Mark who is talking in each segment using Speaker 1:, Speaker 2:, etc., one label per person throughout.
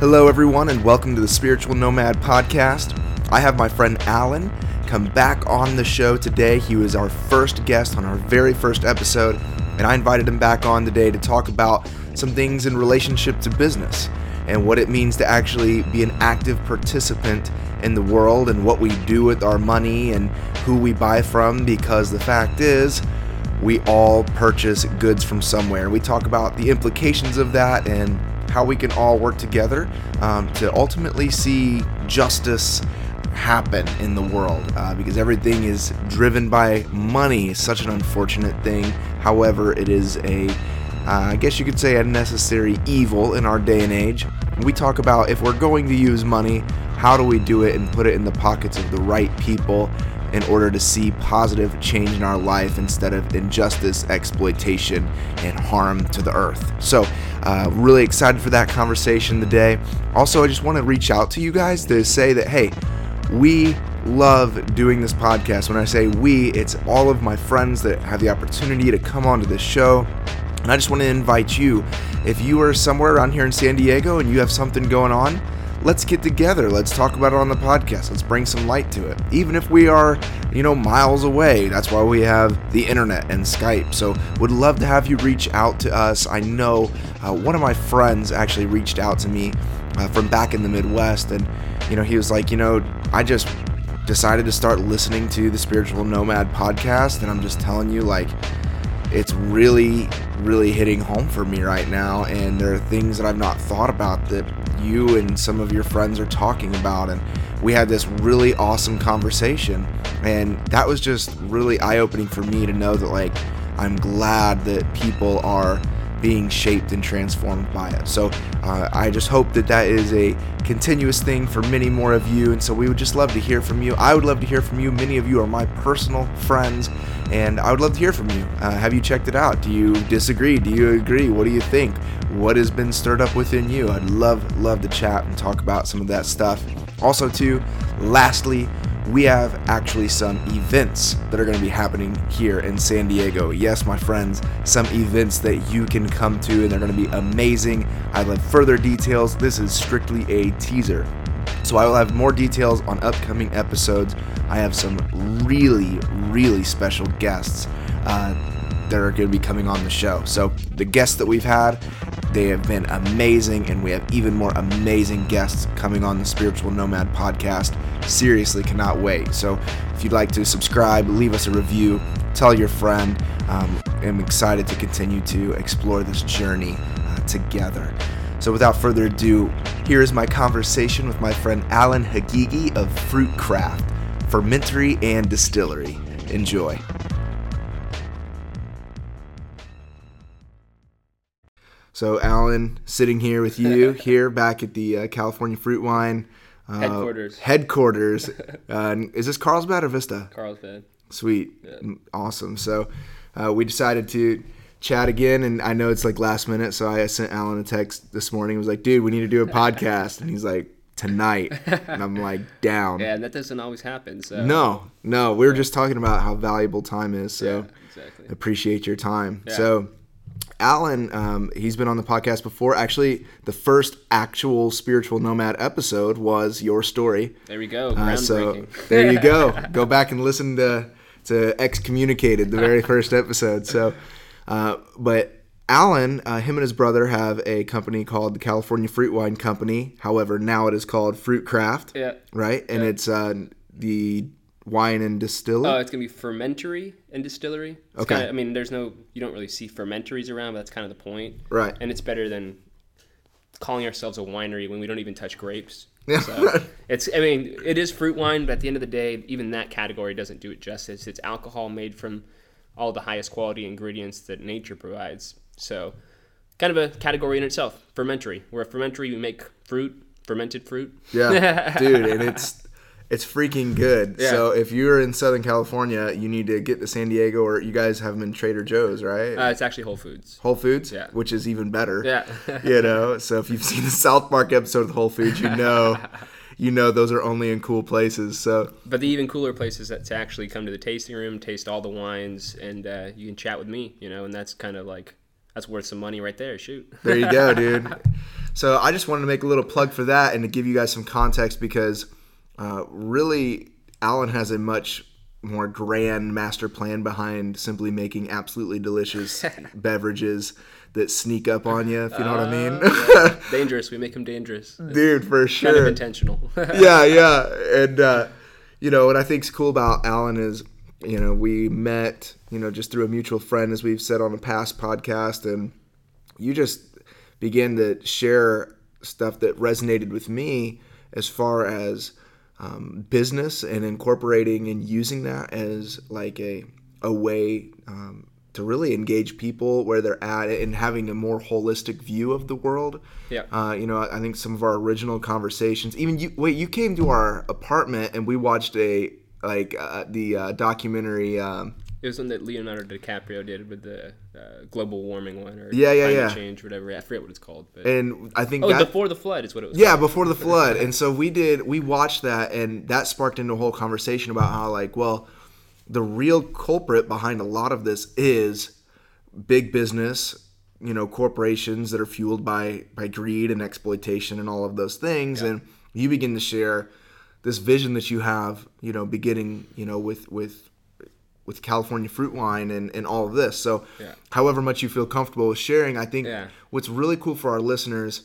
Speaker 1: Hello, everyone, and welcome to the Spiritual Nomad Podcast. I have my friend Alan come back on the show today. He was our first guest on our very first episode, and I invited him back on today to talk about some things in relationship to business and what it means to actually be an active participant in the world and what we do with our money and who we buy from because the fact is, we all purchase goods from somewhere. We talk about the implications of that and how we can all work together um, to ultimately see justice happen in the world uh, because everything is driven by money. Such an unfortunate thing. However, it is a, uh, I guess you could say, a necessary evil in our day and age. We talk about if we're going to use money, how do we do it and put it in the pockets of the right people in order to see positive change in our life instead of injustice, exploitation, and harm to the earth. So, uh, really excited for that conversation today. Also, I just want to reach out to you guys to say that, hey, we love doing this podcast. When I say we, it's all of my friends that have the opportunity to come onto this show. And I just want to invite you, if you are somewhere around here in San Diego and you have something going on, let's get together. Let's talk about it on the podcast. Let's bring some light to it. Even if we are, you know, miles away, that's why we have the internet and Skype. So, would love to have you reach out to us. I know uh, one of my friends actually reached out to me uh, from back in the Midwest, and, you know, he was like, you know, I just decided to start listening to the Spiritual Nomad podcast, and I'm just telling you, like, it's really, really hitting home for me right now. And there are things that I've not thought about that you and some of your friends are talking about. And we had this really awesome conversation. And that was just really eye opening for me to know that, like, I'm glad that people are being shaped and transformed by it. So uh, I just hope that that is a continuous thing for many more of you. And so we would just love to hear from you. I would love to hear from you. Many of you are my personal friends, and I would love to hear from you. Uh, have you checked it out? Do you disagree? Do you agree? What do you think? What has been stirred up within you? I'd love, love to chat and talk about some of that stuff. Also, too, lastly, we have actually some events that are going to be happening here in San Diego. Yes, my friends, some events that you can come to, and they're going to be amazing. I have further details. This is strictly a teaser. So I will have more details on upcoming episodes. I have some really, really special guests. Uh, that are going to be coming on the show. So, the guests that we've had, they have been amazing, and we have even more amazing guests coming on the Spiritual Nomad podcast. Seriously, cannot wait. So, if you'd like to subscribe, leave us a review, tell your friend. Um, I'm excited to continue to explore this journey uh, together. So, without further ado, here is my conversation with my friend Alan Hagigi of Fruit Craft, Fermentory and Distillery. Enjoy. So, Alan, sitting here with you here back at the uh, California Fruit Wine
Speaker 2: uh, headquarters.
Speaker 1: Headquarters. uh, is this Carlsbad or Vista?
Speaker 2: Carlsbad.
Speaker 1: Sweet. Yeah. Awesome. So, uh, we decided to chat again, and I know it's like last minute, so I sent Alan a text this morning. I was like, dude, we need to do a podcast. and he's like, tonight. and I'm like, down.
Speaker 2: Yeah, and that doesn't always happen. So
Speaker 1: No, no. We were just talking about how valuable time is. So, yeah, exactly. appreciate your time. Yeah. So, Alan, um, he's been on the podcast before. Actually, the first actual spiritual nomad episode was your story.
Speaker 2: There we go. Uh, so
Speaker 1: there you go. go back and listen to to excommunicated, the very first episode. So, uh, but Alan, uh, him and his brother have a company called the California Fruit Wine Company. However, now it is called Fruit Craft.
Speaker 2: Yeah.
Speaker 1: Right, and yeah. it's uh, the wine and distillery?
Speaker 2: Oh, it's gonna be fermentary and distillery. It's okay. Kinda, I mean, there's no, you don't really see fermentaries around, but that's kind of the point.
Speaker 1: Right.
Speaker 2: And it's better than calling ourselves a winery when we don't even touch grapes. Yeah. So it's, I mean, it is fruit wine, but at the end of the day, even that category doesn't do it justice. It's alcohol made from all the highest quality ingredients that nature provides. So, kind of a category in itself. Fermentary. We're a fermentary. We make fruit, fermented fruit.
Speaker 1: Yeah, dude, and it's it's freaking good. Yeah. So if you're in Southern California, you need to get to San Diego, or you guys have them in Trader Joe's, right?
Speaker 2: Uh, it's actually Whole Foods.
Speaker 1: Whole Foods,
Speaker 2: yeah,
Speaker 1: which is even better.
Speaker 2: Yeah,
Speaker 1: you know. So if you've seen the South Park episode of Whole Foods, you know, you know those are only in cool places. So,
Speaker 2: but the even cooler places that to actually come to the tasting room, taste all the wines, and uh, you can chat with me, you know, and that's kind of like that's worth some money right there. Shoot.
Speaker 1: There you go, dude. So I just wanted to make a little plug for that and to give you guys some context because uh, really, Alan has a much more grand master plan behind simply making absolutely delicious beverages that sneak up on you, if you know uh, what I mean.
Speaker 2: yeah. Dangerous. We make them dangerous.
Speaker 1: Dude, for sure.
Speaker 2: Kind of intentional.
Speaker 1: yeah, yeah. And, uh, you know, what I think's cool about Alan is, you know, we met, you know, just through a mutual friend, as we've said on a past podcast, and you just began to share stuff that resonated with me as far as um, business and incorporating and using that as like a a way um, to really engage people where they're at and having a more holistic view of the world.
Speaker 2: Yeah.
Speaker 1: Uh, you know, I think some of our original conversations, even you, wait, you came to our apartment and we watched a like uh, the uh, documentary. Um,
Speaker 2: it was one that Leonardo DiCaprio did with the uh, global warming one or
Speaker 1: yeah, yeah, yeah,
Speaker 2: change, whatever. I forget what it's called.
Speaker 1: But. And I think
Speaker 2: oh, that, before the flood is what it was.
Speaker 1: Yeah, called. before the flood. and so we did. We watched that, and that sparked into a whole conversation about how, like, well, the real culprit behind a lot of this is big business. You know, corporations that are fueled by by greed and exploitation and all of those things, yeah. and you begin to share this vision that you have. You know, beginning you know with with with California fruit wine and, and all of this. So, yeah. however much you feel comfortable with sharing, I think yeah. what's really cool for our listeners,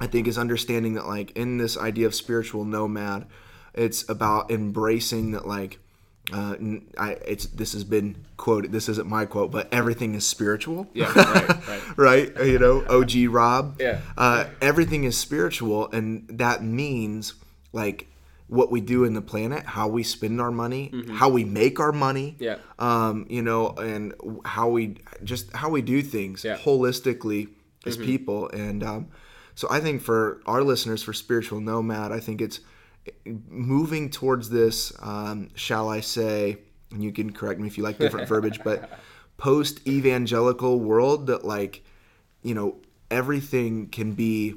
Speaker 1: I think, is understanding that, like, in this idea of spiritual nomad, it's about embracing that, like, uh, I, it's this has been quoted. This isn't my quote, but everything is spiritual.
Speaker 2: Yeah, right, right.
Speaker 1: right. You know, OG Rob.
Speaker 2: Yeah.
Speaker 1: Uh, everything is spiritual, and that means like what we do in the planet, how we spend our money, mm-hmm. how we make our money,
Speaker 2: yeah.
Speaker 1: um, you know, and how we just how we do things yeah. holistically as mm-hmm. people. And um, so I think for our listeners, for spiritual nomad, I think it's moving towards this. Um, shall I say? And you can correct me if you like different verbiage, but post evangelical world that like, you know, everything can be.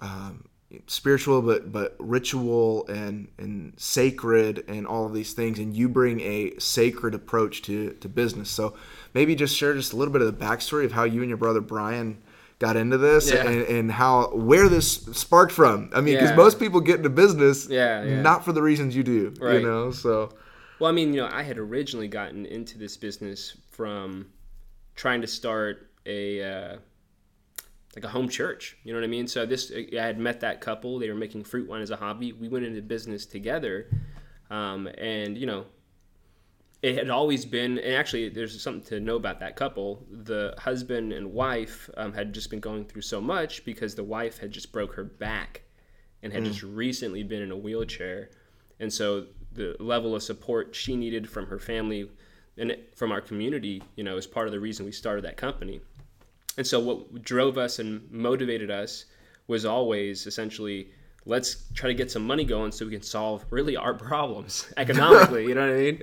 Speaker 1: Um, spiritual but but ritual and and sacred and all of these things and you bring a sacred approach to to business so maybe just share just a little bit of the backstory of how you and your brother brian got into this yeah. and, and, how where this sparked from i mean because yeah. most people get into business
Speaker 2: yeah, yeah,
Speaker 1: not for the reasons you do right. you know so
Speaker 2: well i mean you know i had originally gotten into this business from trying to start a uh, like a home church. You know what I mean? So this, I had met that couple. They were making fruit wine as a hobby. We went into business together, um, and you know, it had always been. And actually, there's something to know about that couple. The husband and wife um, had just been going through so much because the wife had just broke her back, and had mm. just recently been in a wheelchair, and so the level of support she needed from her family and from our community, you know, is part of the reason we started that company. And so what drove us and motivated us was always essentially let's try to get some money going so we can solve really our problems economically. you know what I mean?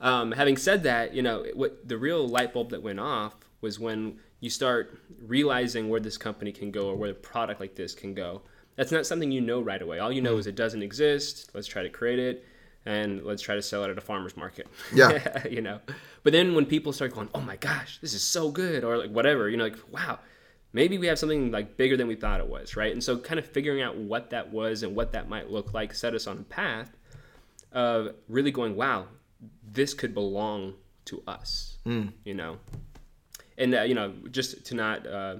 Speaker 2: Um, having said that, you know what the real light bulb that went off was when you start realizing where this company can go or where a product like this can go. That's not something you know right away. All you know is it doesn't exist. Let's try to create it and let's try to sell it at a farmer's market.
Speaker 1: Yeah.
Speaker 2: you know. But then when people start going, "Oh my gosh, this is so good," or like whatever, you know, like wow, maybe we have something like bigger than we thought it was, right? And so kind of figuring out what that was and what that might look like set us on a path of really going, "Wow, this could belong to us." Mm. You know. And uh, you know, just to not uh,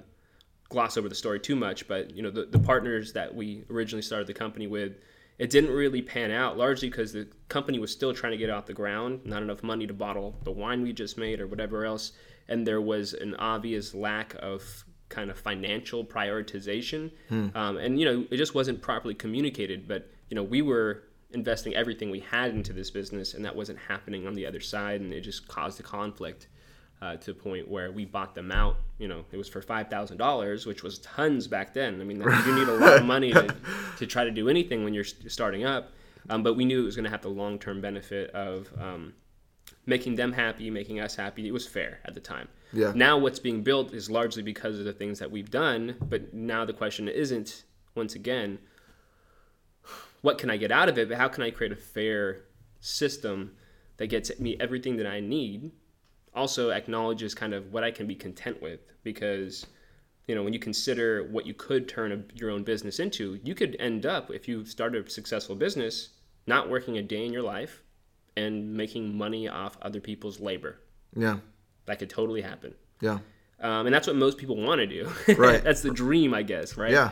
Speaker 2: gloss over the story too much, but you know, the, the partners that we originally started the company with it didn't really pan out largely because the company was still trying to get off the ground not enough money to bottle the wine we just made or whatever else and there was an obvious lack of kind of financial prioritization hmm. um, and you know it just wasn't properly communicated but you know we were investing everything we had into this business and that wasn't happening on the other side and it just caused a conflict uh, to a point where we bought them out. You know, it was for five thousand dollars, which was tons back then. I mean, you need a lot of money to, to try to do anything when you're starting up. Um, but we knew it was going to have the long term benefit of um, making them happy, making us happy. It was fair at the time.
Speaker 1: Yeah.
Speaker 2: Now what's being built is largely because of the things that we've done. But now the question isn't once again, what can I get out of it? But how can I create a fair system that gets me everything that I need also acknowledges kind of what I can be content with because you know, when you consider what you could turn a, your own business into, you could end up, if you started a successful business, not working a day in your life and making money off other people's labor.
Speaker 1: Yeah.
Speaker 2: That could totally happen.
Speaker 1: Yeah.
Speaker 2: Um, and that's what most people want to do.
Speaker 1: Right.
Speaker 2: that's the dream, I guess, right?
Speaker 1: Yeah.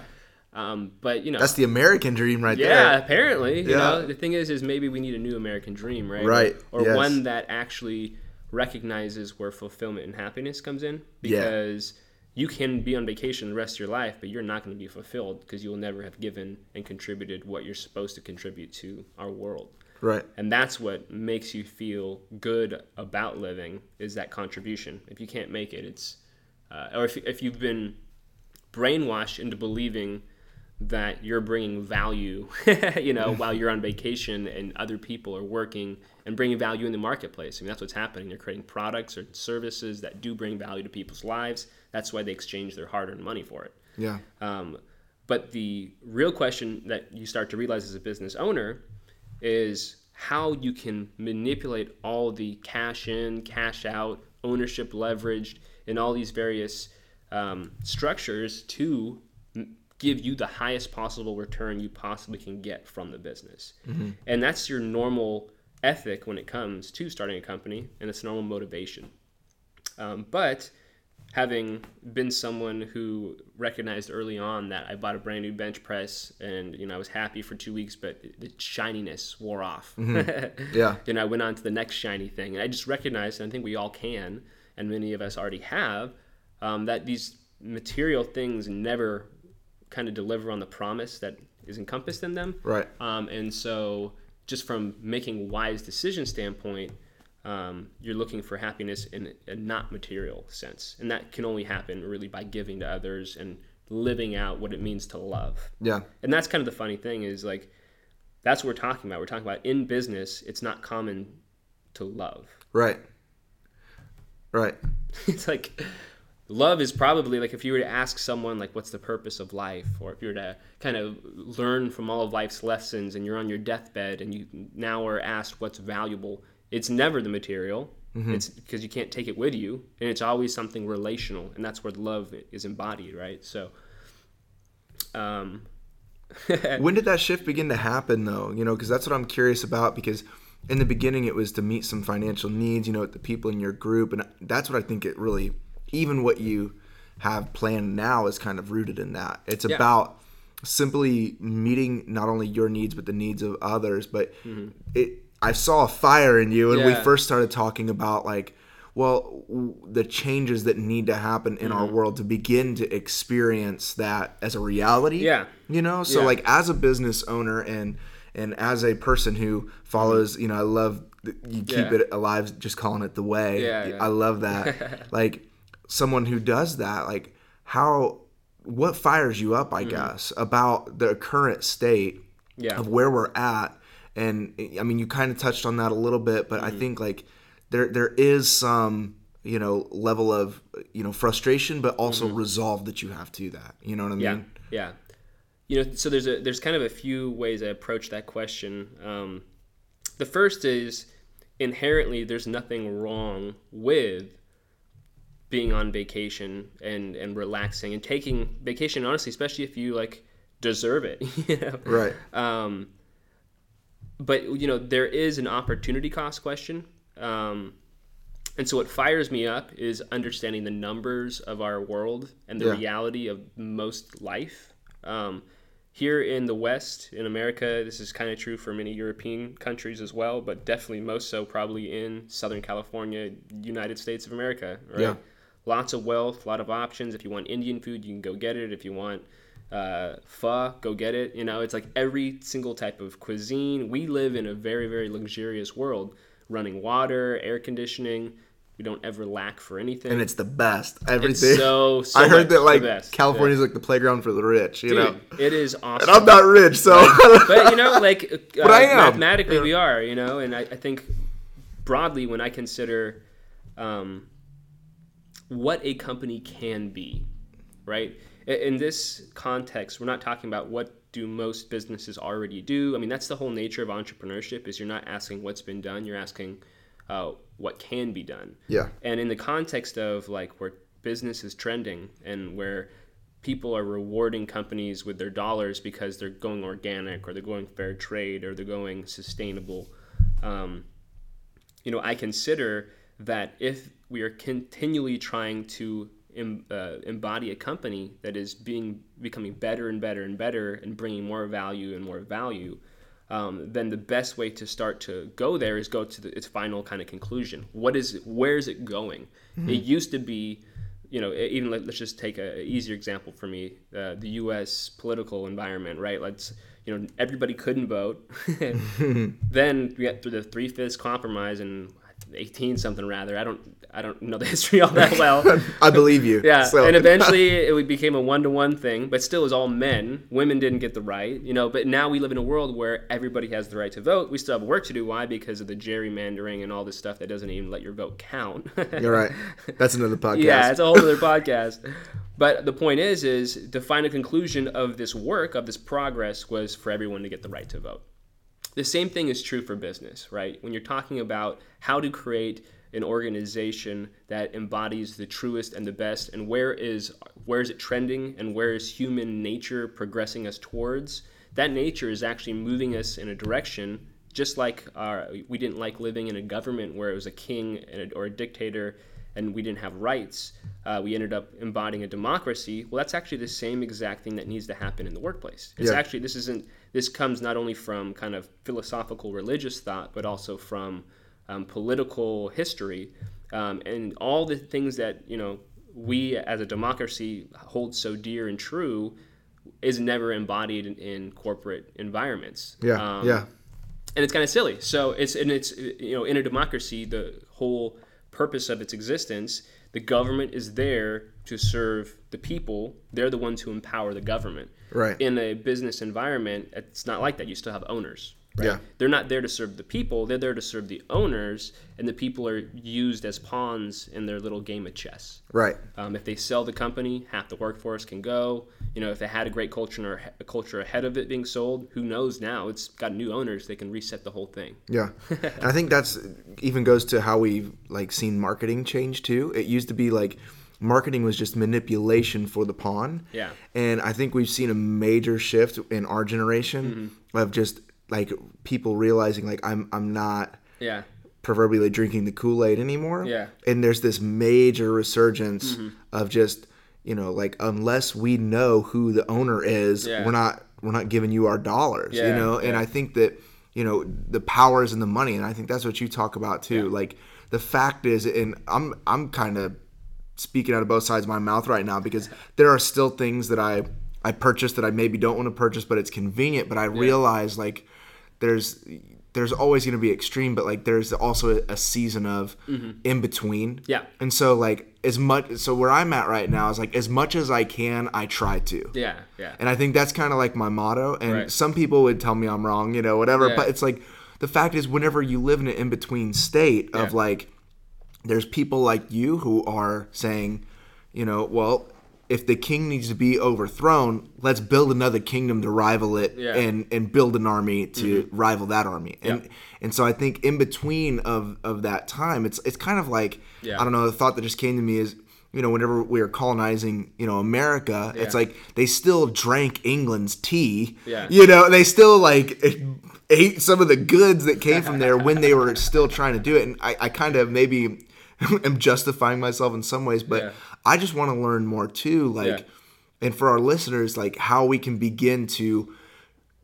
Speaker 2: Um, but you know,
Speaker 1: That's the American dream right
Speaker 2: yeah,
Speaker 1: there.
Speaker 2: Yeah apparently. You
Speaker 1: Yeah.
Speaker 2: know, the thing is, is maybe we need a new American dream, right?
Speaker 1: Right,
Speaker 2: Or
Speaker 1: yes.
Speaker 2: one that actually recognizes where fulfillment and happiness comes in,
Speaker 1: Yeah.
Speaker 2: because you can be on vacation the rest of your life, but you're not going to be fulfilled because you will never have given and contributed what you're supposed to contribute to our world.
Speaker 1: Right.
Speaker 2: And that's what makes you feel good about living is that contribution. If you can't make it, it's uh, or if if you've been brainwashed into believing that you're bringing value, you know, while you're on vacation and other people are working and bringing value in the marketplace. I mean, that's what's happening. They're creating products or services that do bring value to people's lives. That's why they exchange their hard-earned money for it.
Speaker 1: Yeah.
Speaker 2: Um, but the real question that you start to realize as a business owner is how you can manipulate all the cash in, cash out, ownership leveraged, and all these various um, structures to give you the highest possible return you possibly can get from the business. And that's your normal ethic when it comes to starting a company, and it's normal motivation. Um, but having been someone who recognized early on that I bought a brand new bench press and you know I was happy for two weeks, but the shininess wore off.
Speaker 1: Yeah.
Speaker 2: then I went on to the next shiny thing, and I just recognized, and I think we all can, and many of us already have, um, that these material things never kind of deliver on the promise that is encompassed in them.
Speaker 1: Right.
Speaker 2: Um, and so, just from making wise decision standpoint, um, you're looking for happiness in a not material sense, and that can only happen really by giving to others and living out what it means to love.
Speaker 1: Yeah.
Speaker 2: And that's kind of the funny thing is like that's what we're talking about. We're talking about in business, it's not common to love.
Speaker 1: Right. Right.
Speaker 2: it's like love is probably like if you were to ask someone like what's the purpose of life or if you were to kind of learn from all of life's lessons and you're on your deathbed and you now are asked what's valuable it's never the material. It's because you can't take it with you and it's always something relational and that's where love is embodied right? So um
Speaker 1: when did that shift begin to happen though? You know because that's what i'm curious about because in the beginning it was to meet some financial needs you know the people in your group and that's what i think it really even what you have planned now is kind of rooted in that it's
Speaker 2: Yeah.
Speaker 1: about simply meeting not only your needs but the needs of others but it i saw a fire in you and we
Speaker 2: Mm-hmm.
Speaker 1: First started talking about like well w- the changes that need to happen in
Speaker 2: Mm-hmm.
Speaker 1: our world to begin to experience that as a reality
Speaker 2: Yeah.
Speaker 1: you know so
Speaker 2: Yeah.
Speaker 1: like as a business owner and and as a person who follows you know i love you keep
Speaker 2: Yeah.
Speaker 1: it alive just calling it the way
Speaker 2: Yeah, yeah.
Speaker 1: i love that like someone who does that like how what fires you up i guess about the current state
Speaker 2: Mm-hmm. Yeah.
Speaker 1: of where we're at and i mean you kind of touched on that a little bit but
Speaker 2: Mm-hmm.
Speaker 1: i think like there there is some you know level of you know frustration but also resolve that you have to that you know what i mean
Speaker 2: Mm-hmm. Yeah, yeah. You know, so there's a there's kind of a few ways I approach that question. Um, the first is inherently there's nothing wrong with being on vacation and and relaxing and taking vacation. Honestly, especially if you like deserve it. You know?
Speaker 1: right
Speaker 2: Um, but you know there is an opportunity cost question, um, and so what fires me up is understanding the numbers of our world and the
Speaker 1: Yeah.
Speaker 2: reality of most life. Um, here in the West, in America, this is kind of true for many European countries as well, but definitely most so probably in Southern California, United States of America. Right?
Speaker 1: Yeah.
Speaker 2: Lots of wealth, a lot of options. If you want Indian food, you can go get it. If you want uh, pho, go get it. You know, it's like every single type of cuisine. We live in a very, very luxurious world. Running water, air conditioning. We don't ever lack for anything.
Speaker 1: and it's the best. Everything.
Speaker 2: It's so, so
Speaker 1: I heard that like. California's like the playground for the rich, you
Speaker 2: Dude,
Speaker 1: know.
Speaker 2: it is awesome.
Speaker 1: And I'm not rich, so
Speaker 2: but you know, like uh,
Speaker 1: But I am.
Speaker 2: mathematically, we are. You know, and I, I think broadly, when I consider um, what a company can be, right? In this context, we're not talking about what do most businesses already do. I mean, that's the whole nature of entrepreneurship. Is you're not asking what's been done. You're asking uh, what can be done.
Speaker 1: yeah,
Speaker 2: And in the context of like where business is trending and where people are rewarding companies with their dollars because they're going organic or they're going fair trade or they're going sustainable. Um, you know, I consider that if we are continually trying to em, uh, embody a company that is being becoming better and better and better and bringing more value and more value, um, then the best way to start to go there is go to the, its final kind of conclusion. What is it, where is it going? Mm-hmm. It used to be, you know, even let, us just take a, a easier example for me, uh, the U.S. political environment, right? Let's you know everybody couldn't vote. then we got through the three fifths compromise and 18 something rather. I don't I don't know the history all that well.
Speaker 1: I believe you.
Speaker 2: Yeah, so. and eventually it became a one to one thing, but still it was all men. Women didn't get the right, you know. But now we live in a world where everybody has the right to vote. We still have work to do. Why? Because of the gerrymandering and all this stuff that doesn't even let your vote count.
Speaker 1: You're right. That's another podcast.
Speaker 2: Yeah, it's a whole other podcast. But the point is, is the final conclusion of this work of this progress was for everyone to get the right to vote. The same thing is true for business, right? When you're talking about how to create an organization that embodies the truest and the best and where is where is it trending and where is human nature progressing us towards that nature is actually moving us in a direction just like our, we didn't like living in a government where it was a king or a dictator and we didn't have rights, uh, we ended up embodying a democracy. Well, that's actually the same exact thing that needs to happen in the workplace. It's yeah. actually this isn't this comes not only from kind of philosophical religious thought, but also from um, political history um, and all the things that you know we as a democracy hold so dear and true is never embodied in, in corporate environments.
Speaker 1: Yeah, um, yeah.
Speaker 2: And it's kind of silly. So it's and it's you know in a democracy the whole purpose of its existence, the government is there to serve the people. They're the ones who empower the government.
Speaker 1: Right.
Speaker 2: In a business environment, it's not like that. You still have owners. Right?
Speaker 1: Yeah.
Speaker 2: They're not there to serve the people. They're there to serve the owners, and the people are used as pawns in their little game of chess.
Speaker 1: Right.
Speaker 2: Um, if they sell the company, half the workforce can go. You know, if they had a great culture or a culture ahead of it being sold, who knows now? It's got new owners. They can reset the whole thing.
Speaker 1: Yeah, I think that's even goes to how we've like seen marketing change too. It used to be like marketing was just manipulation for the pawn.
Speaker 2: Yeah.
Speaker 1: And I think we've seen a major shift in our generation mm-hmm. of just like people realizing like I'm I'm not
Speaker 2: yeah
Speaker 1: proverbially drinking the Kool-Aid anymore.
Speaker 2: Yeah.
Speaker 1: And there's this major resurgence mm-hmm. of just, you know, like unless we know who the owner is, yeah. we're not we're not giving you our dollars, yeah. you know? And I think that, you know, the power is in the money and I think that's what you talk about too. Like the fact is and I'm I'm kind of speaking out of both sides of my mouth right now because there are still things that I I purchased that I maybe don't want to purchase, but it's convenient. But I realize like there's there's always going to be extreme, but like there's also a, season of mm-hmm. in between.
Speaker 2: Yeah.
Speaker 1: And so like as much so where I'm at right now is like as much as I can, I try to.
Speaker 2: Yeah, yeah.
Speaker 1: And I think that's kind of like my motto. And right. some people would tell me I'm wrong, you know, whatever. Yeah. But it's like the fact is, whenever you live in an in between state of yeah. like, there's people like you who are saying, you know, well, if the king needs to be overthrown, let's build another kingdom to rival it yeah. and and build an army to mm-hmm. rival that army. And yep. and so I think in between of of that time, it's it's kind of like yeah. I don't know, the thought that just came to me is you know, whenever we were colonizing, you know, America, yeah. it's like they still drank England's tea.
Speaker 2: Yeah.
Speaker 1: You know, they still like ate some of the goods that came from there when they were still trying to do it. And I, I kind of maybe am justifying myself in some ways, but yeah. I just want to learn more too. Like, yeah. and for our listeners, like how we can begin to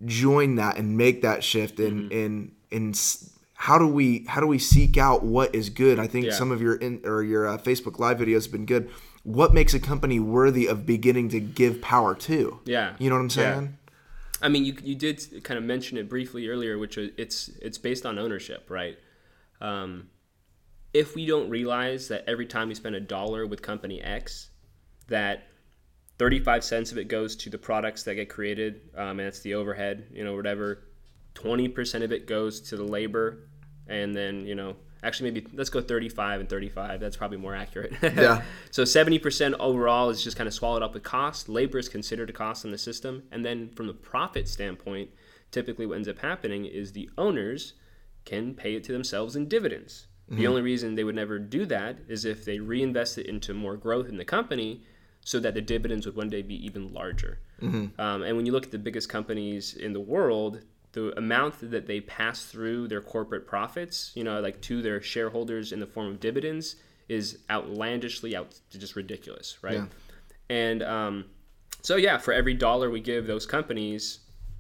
Speaker 1: join that and make that shift and mm-hmm. and and how do we how do we seek out what is good? I think yeah. some of your in, or your uh, Facebook live videos have been good. What makes a company worthy of beginning to give power to?
Speaker 2: Yeah,
Speaker 1: you know what I'm saying.
Speaker 2: I mean, you, you did kind of mention it briefly earlier, which it's it's based on ownership, right? Um, if we don't realize that every time we spend a dollar with company X, that 35 cents of it goes to the products that get created, um, and it's the overhead, you know, whatever. 20% of it goes to the labor, and then, you know, actually maybe let's go 35 and 35. That's probably more accurate.
Speaker 1: yeah.
Speaker 2: so 70% overall is just kind of swallowed up with cost. Labor is considered a cost in the system. And then from the profit standpoint, typically what ends up happening is the owners can pay it to themselves in dividends. Mm-hmm. The only reason they would never do that is if they reinvest it into more growth in the company so that the dividends would one day be even larger. Mm-hmm. Um, and when you look at the biggest companies in the world, the amount that they pass through their corporate profits, you know, like to their shareholders in the form of dividends, is outlandishly out, just ridiculous, right? Yeah. And um, so yeah, for every dollar we give those companies,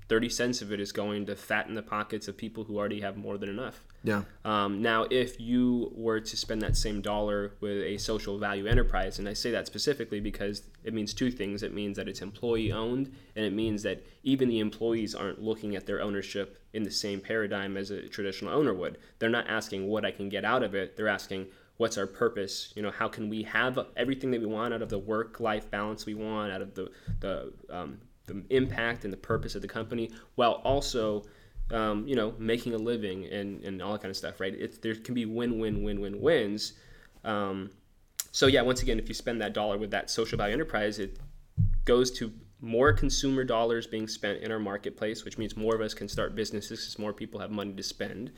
Speaker 2: 30 cents of it is going to fatten the pockets of people who already have more than enough.
Speaker 1: Yeah.
Speaker 2: Um, now, if you were to spend that same dollar with a social value enterprise, and I say that specifically because it means two things. It means that it's employee owned, and it means that even the employees aren't looking at their ownership in the same paradigm as a traditional owner would. They're not asking what I can get out of it. They're asking, what's our purpose you know how can we have everything that we want out of the work life balance we want out of the the um, the impact and the purpose of the company while also um, you know making a living and, and all that kind of stuff right? It's, there can be win win win win wins. Um, so yeah once again if you spend that dollar with that social value enterprise it goes to more consumer dollars being spent in our marketplace which means more of us can start businesses because more people have money to spend.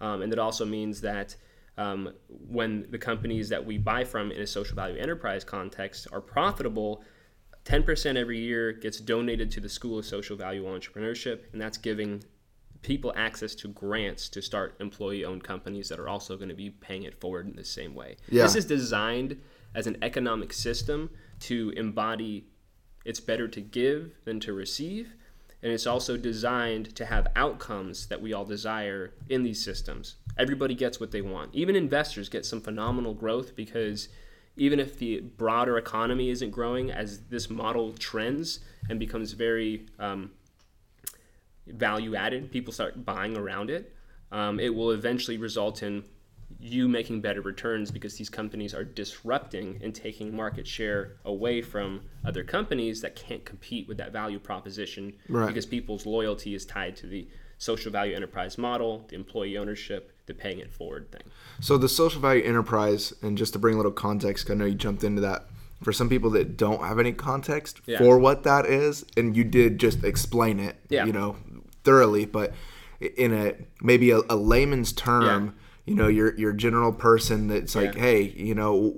Speaker 2: Um, and it also means that um, when the companies that we buy from in a social value enterprise context are profitable 10% every year gets donated to the School of Social Value Entrepreneurship, and that's giving people access to grants to start employee owned companies that are also going to be paying it forward in the same way. Yeah. This is designed as an economic system to embody it's better to give than to receive. And it's also designed to have outcomes that we all desire in these systems. Everybody gets what they want. Even investors get some phenomenal growth because even if the broader economy isn't growing, as this model trends and becomes very um, value added, people start buying around it. Um, it will eventually result in you making better returns because these companies are disrupting and taking market share away from other companies that can't compete with that value proposition right. because people's loyalty is tied to the social value enterprise model, the employee ownership, the paying it forward thing.
Speaker 1: So the social value enterprise, and just to bring a little context, I know you jumped into that. For some people that don't have any context yeah. for what that is, and you did just explain it, yeah. you know, thoroughly, but in a maybe a, a layman's term. Yeah you know your your general person that's like yeah. hey you know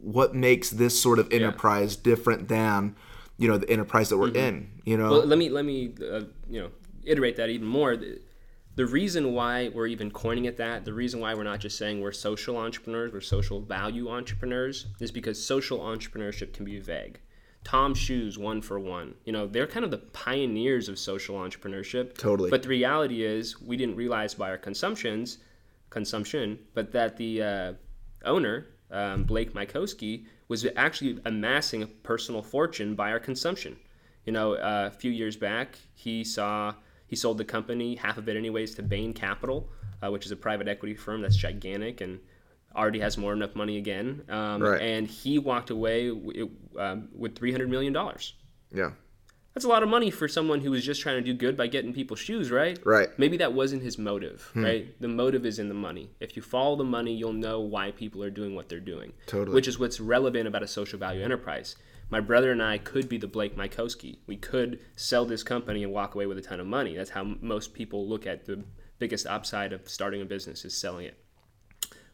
Speaker 1: what makes this sort of enterprise yeah. different than you know the enterprise that we're mm-hmm. in you know
Speaker 2: well let me let me uh, you know iterate that even more the reason why we're even coining it that, the reason why we're not just saying we're social entrepreneurs, we're social value entrepreneurs, is because social entrepreneurship can be vague. TOMS Shoes, one for one, you know, they're kind of the pioneers of social entrepreneurship.
Speaker 1: Totally.
Speaker 2: But the reality is, we didn't realize by our consumptions, consumption, but that the uh, owner, um, Blake Mycoskie, was actually amassing a personal fortune by our consumption. You know, uh, a few years back, he saw he sold the company, half of it anyways, to Bain Capital, uh, which is a private equity firm that's gigantic and already has more than enough money again. Um, right. And he walked away w- um, with $300 million.
Speaker 1: Yeah.
Speaker 2: That's a lot of money for someone who was just trying to do good by getting people shoes, right?
Speaker 1: Right.
Speaker 2: Maybe that wasn't his motive, hmm. right? The motive is in the money. If you follow the money, you'll know why people are doing what they're doing.
Speaker 1: Totally.
Speaker 2: Which is what's relevant about a social value enterprise my brother and I could be the Blake Mycoskie. We could sell this company and walk away with a ton of money. That's how most people look at the biggest upside of starting a business is selling it.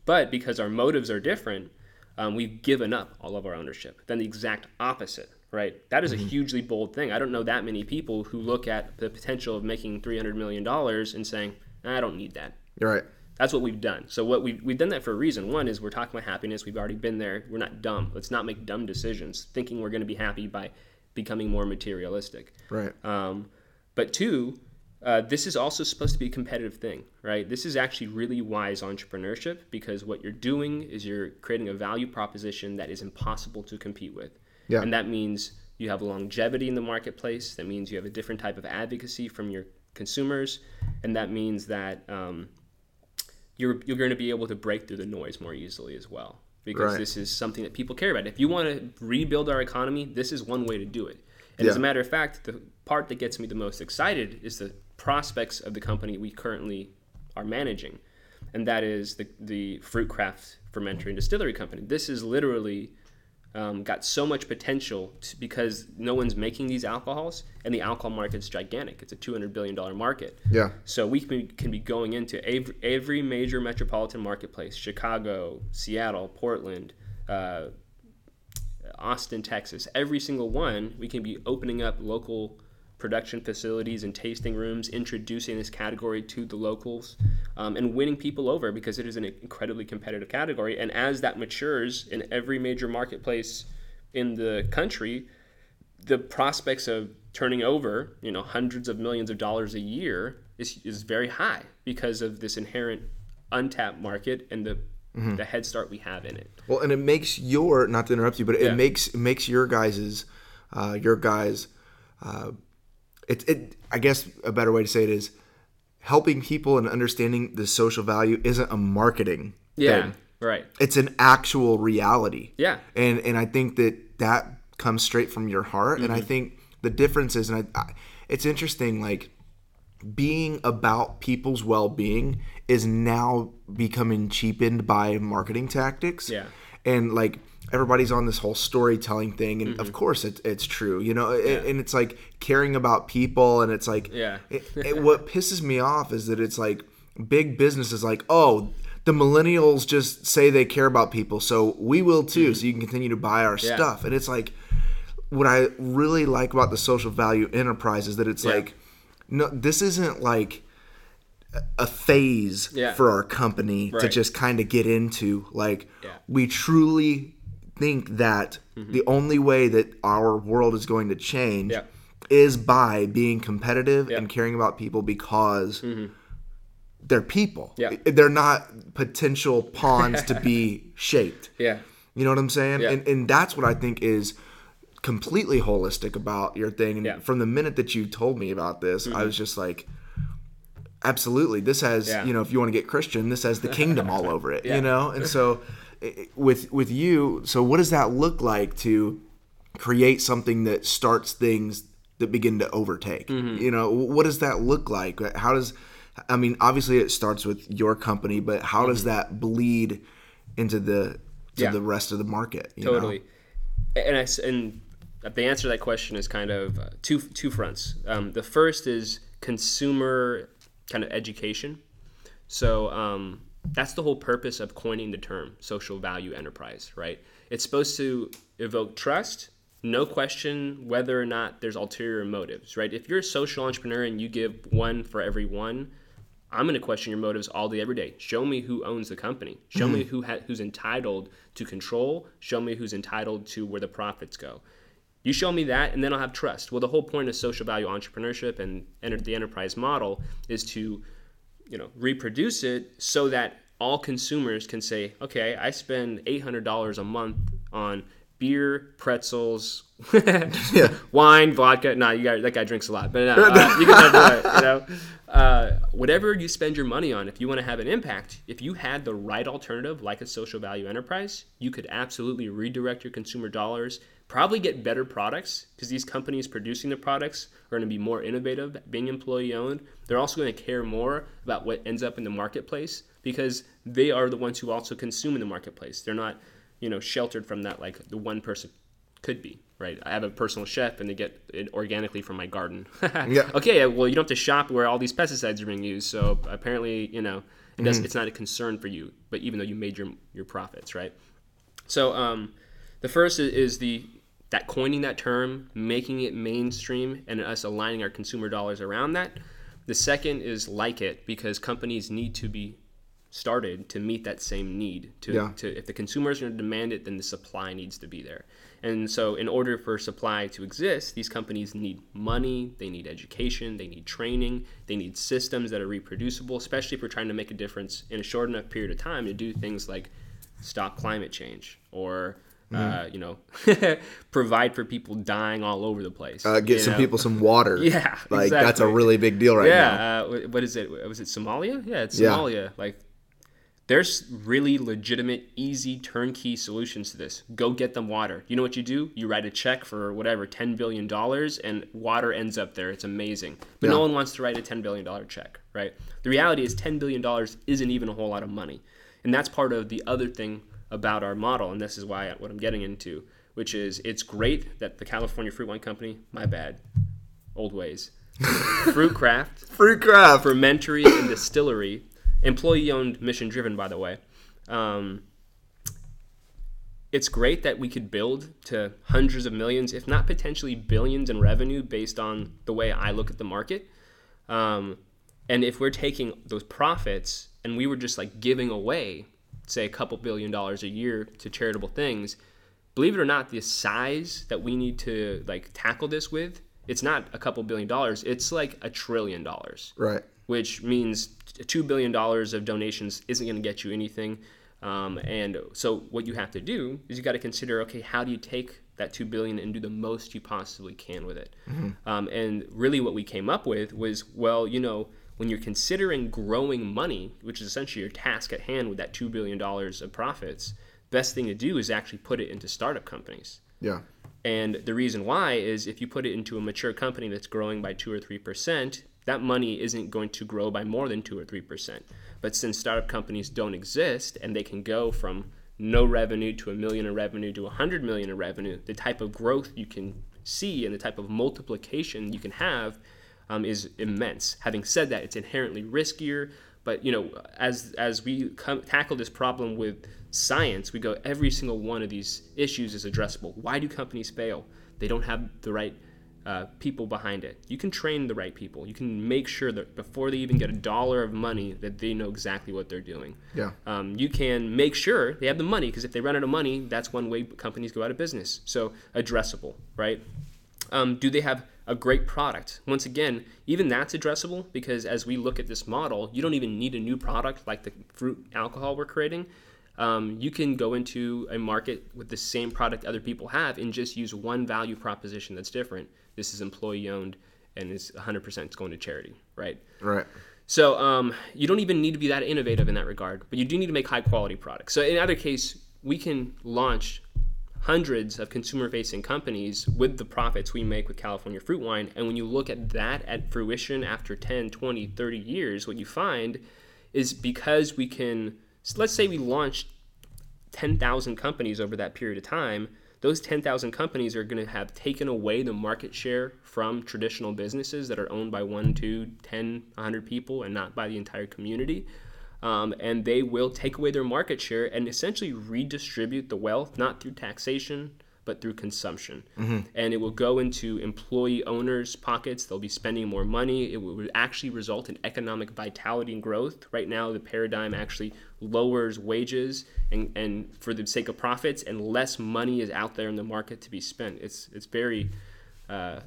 Speaker 2: But because our motives are different, um, we've given up all of our ownership. Then the exact opposite, right? That is a mm-hmm. hugely bold thing. I don't know that many people who look at the potential of making $300 million and saying, I don't need that.
Speaker 1: You're right.
Speaker 2: That's what we've done. So what we've, we've done that for a reason. One is we're talking about happiness. We've already been there. We're not dumb. Let's not make dumb decisions, thinking we're going to be happy by becoming more materialistic.
Speaker 1: Right.
Speaker 2: Um, but two, uh, this is also supposed to be a competitive thing, right? This is actually really wise entrepreneurship because what you're doing is you're creating a value proposition that is impossible to compete with. Yeah. And that means you have longevity in the marketplace. That means you have a different type of advocacy from your consumers. And that means that um, you're you're going to be able to break through the noise more easily as well because right. this is something that people care about. If you want to rebuild our economy, this is one way to do it. And yeah. as a matter of fact, the part that gets me the most excited is the prospects of the company we currently are managing, and that is the the Fruitcraft Fermentary and Distillery Company. This is literally um, got so much potential to, because no one's making these alcohols, and the alcohol market's gigantic. It's a two hundred billion dollar market.
Speaker 1: Yeah.
Speaker 2: So we can, can be going into every, every major metropolitan marketplace: Chicago, Seattle, Portland, uh, Austin, Texas. Every single one, we can be opening up local production facilities and tasting rooms, introducing this category to the locals, um, and winning people over because it is an incredibly competitive category. And as that matures in every major marketplace in the country, the prospects of turning over, you know, hundreds of millions of dollars a year is, is very high because of this inherent untapped market and the mm-hmm. the head start we have in it.
Speaker 1: Well, and it makes your not to interrupt you, but it yeah. makes it makes your guys's uh, your guys. Uh, it, it I guess a better way to say it is helping people and understanding the social value isn't a marketing
Speaker 2: yeah,
Speaker 1: thing.
Speaker 2: Right.
Speaker 1: It's an actual reality.
Speaker 2: Yeah.
Speaker 1: And and I think that that comes straight from your heart. Mm-hmm. And I mm-hmm. think the difference is, and I, I, it's interesting, like being about people's well-being is now becoming cheapened by marketing tactics.
Speaker 2: Yeah.
Speaker 1: And like everybody's on this whole storytelling thing and mm-hmm. of course it, it's true you know yeah. and it's like caring about people and it's like
Speaker 2: yeah
Speaker 1: it, it, what pisses me off is that it's like big business is like oh the millennials just say they care about people so we will too mm-hmm. so you can continue to buy our yeah. stuff and it's like what i really like about the social value enterprise is that it's yeah. like no, this isn't like a phase for our company right. to just kind of get into. Like, we truly think that mm-hmm. the only way that our world is going to change
Speaker 2: yeah.
Speaker 1: is by being competitive and caring about people because mm-hmm. they're people. They're not potential pawns to be shaped.
Speaker 2: Yeah.
Speaker 1: You know what I'm saying? And, and that's what I think is – completely holistic about your thing. And
Speaker 2: yeah.
Speaker 1: from the minute that you told me about this, mm-hmm. I was just like, absolutely, this has, yeah. you know, if you want to get Christian, this has the kingdom all over it, yeah. you know? And so with, with you, so what does that look like to create something that starts things that begin to overtake? Mm-hmm. You know, what does that look like? How does, I mean, obviously it starts with your company, but how mm-hmm. does that bleed into the, to the rest of the market?
Speaker 2: totally.
Speaker 1: Know?
Speaker 2: And I, and the answer to that question is kind of uh, two two fronts. Um, the first is consumer kind of education. So um, that's the whole purpose of coining the term social value enterprise, right? It's supposed to evoke trust, no question whether or not there's ulterior motives, right? If you're a social entrepreneur and you give one for every one, I'm going to question your motives all day, every day. Show me who owns the company. Show mm-hmm. me who ha- who's entitled to control. Show me who's entitled to where the profits go. You show me that, and then I'll have trust. Well, the whole point of social value entrepreneurship and enter- the enterprise model is to, you know, reproduce it so that all consumers can say, okay, I spend eight hundred dollars a month on beer, pretzels, yeah. wine, vodka. Nah, you got that guy drinks a lot, but uh, you can have it. You know, uh, whatever you spend your money on, if you want to have an impact, if you had the right alternative, like a social value enterprise, you could absolutely redirect your consumer dollars probably get better products because these companies producing the products are going to be more innovative, being employee owned. They're also going to care more about what ends up in the marketplace because they are the ones who also consume in the marketplace. They're not, you know, sheltered from that like the one person could be, right? I have a personal chef and they get it organically from my garden. yeah. Okay, well, you don't have to shop where all these pesticides are being used. So apparently, you know, it mm-hmm. it's not a concern for you, but even though you made your your profits, right? So um, the first is, is the that coining that term, making it mainstream, and us aligning our consumer dollars around that. The second is like it because companies need to be started to meet that same need. To,
Speaker 1: yeah.
Speaker 2: to if the consumer is going to demand it, then the supply needs to be there. And so, in order for supply to exist, these companies need money, they need education, they need training, they need systems that are reproducible, especially if we're trying to make a difference in a short enough period of time to do things like stop climate change or uh, you know, provide for people dying all over the place.
Speaker 1: Uh, get some
Speaker 2: know?
Speaker 1: people some water.
Speaker 2: yeah,
Speaker 1: like
Speaker 2: exactly.
Speaker 1: that's a really big deal right
Speaker 2: yeah,
Speaker 1: now.
Speaker 2: Yeah, uh, what is it? Was it Somalia? Yeah, it's Somalia. Yeah. Like, there's really legitimate, easy, turnkey solutions to this. Go get them water. You know what you do? You write a check for whatever ten billion dollars, and water ends up there. It's amazing. But yeah. no one wants to write a ten billion dollar check, right? The reality is, ten billion dollars isn't even a whole lot of money, and that's part of the other thing about our model, and this is why what I'm getting into, which is it's great that the California Fruit Wine Company, my bad, old ways, Fruit Craft,
Speaker 1: Fruit Craft,
Speaker 2: Fermentory and Distillery, employee-owned, mission-driven, by the way. Um, it's great that we could build to hundreds of millions, if not potentially billions in revenue based on the way I look at the market. Um, and if we're taking those profits and we were just like giving away, say, a couple billion dollars a year to charitable things, believe it or not, the size that we need to like tackle this with, it's not a couple billion dollars, it's like a trillion dollars.
Speaker 1: Right.
Speaker 2: Which means $2 billion of donations isn't going to get you anything. Um, and so what you have to do is you got to consider, okay, how do you take that two billion and do the most you possibly can with it? Mm-hmm. Um, and really, what we came up with was, well, you know, when you're considering growing money, which is essentially your task at hand with that two billion dollars of profits, best thing to do is actually put it into startup companies.
Speaker 1: Yeah.
Speaker 2: And the reason why is if you put it into a mature company that's growing by two or three percent, that money isn't going to grow by more than two or three percent. But since startup companies don't exist and they can go from no revenue to a million in revenue to a hundred million in revenue, the type of growth you can see and the type of multiplication you can have um, is immense. Having said that, it's inherently riskier. But you know, as as we come, tackle this problem with science, we go every single one of these issues is addressable. Why do companies fail? They don't have the right uh, people behind it. You can train the right people. You can make sure that before they even get a dollar of money, that they know exactly what they're doing.
Speaker 1: Yeah.
Speaker 2: Um, you can make sure they have the money because if they run out of money, that's one way companies go out of business. So addressable, right? Um, do they have a great product? Once again, even that's addressable because as we look at this model, you don't even need a new product like the fruit alcohol we're creating. Um, you can go into a market with the same product other people have and just use one value proposition that's different this is employee owned and is 100% going to charity, right?
Speaker 1: Right.
Speaker 2: So um, you don't even need to be that innovative in that regard, but you do need to make high quality products. So in either case, we can launch hundreds of consumer facing companies with the profits we make with California Fruit Wine. And when you look at that at fruition after 10, 20, 30 years, what you find is because we can, let's say we launched 10,000 companies over that period of time, those 10,000 companies are going to have taken away the market share from traditional businesses that are owned by one, two, 10, 100 people and not by the entire community. Um, and they will take away their market share and essentially redistribute the wealth, not through taxation, but through consumption. Mm-hmm. And it will go into employee owners' pockets. They'll be spending more money. It will actually result in economic vitality and growth. Right now, the paradigm actually lowers wages and, and for the sake of profits, and less money is out there in the market to be spent. It's it's very uh,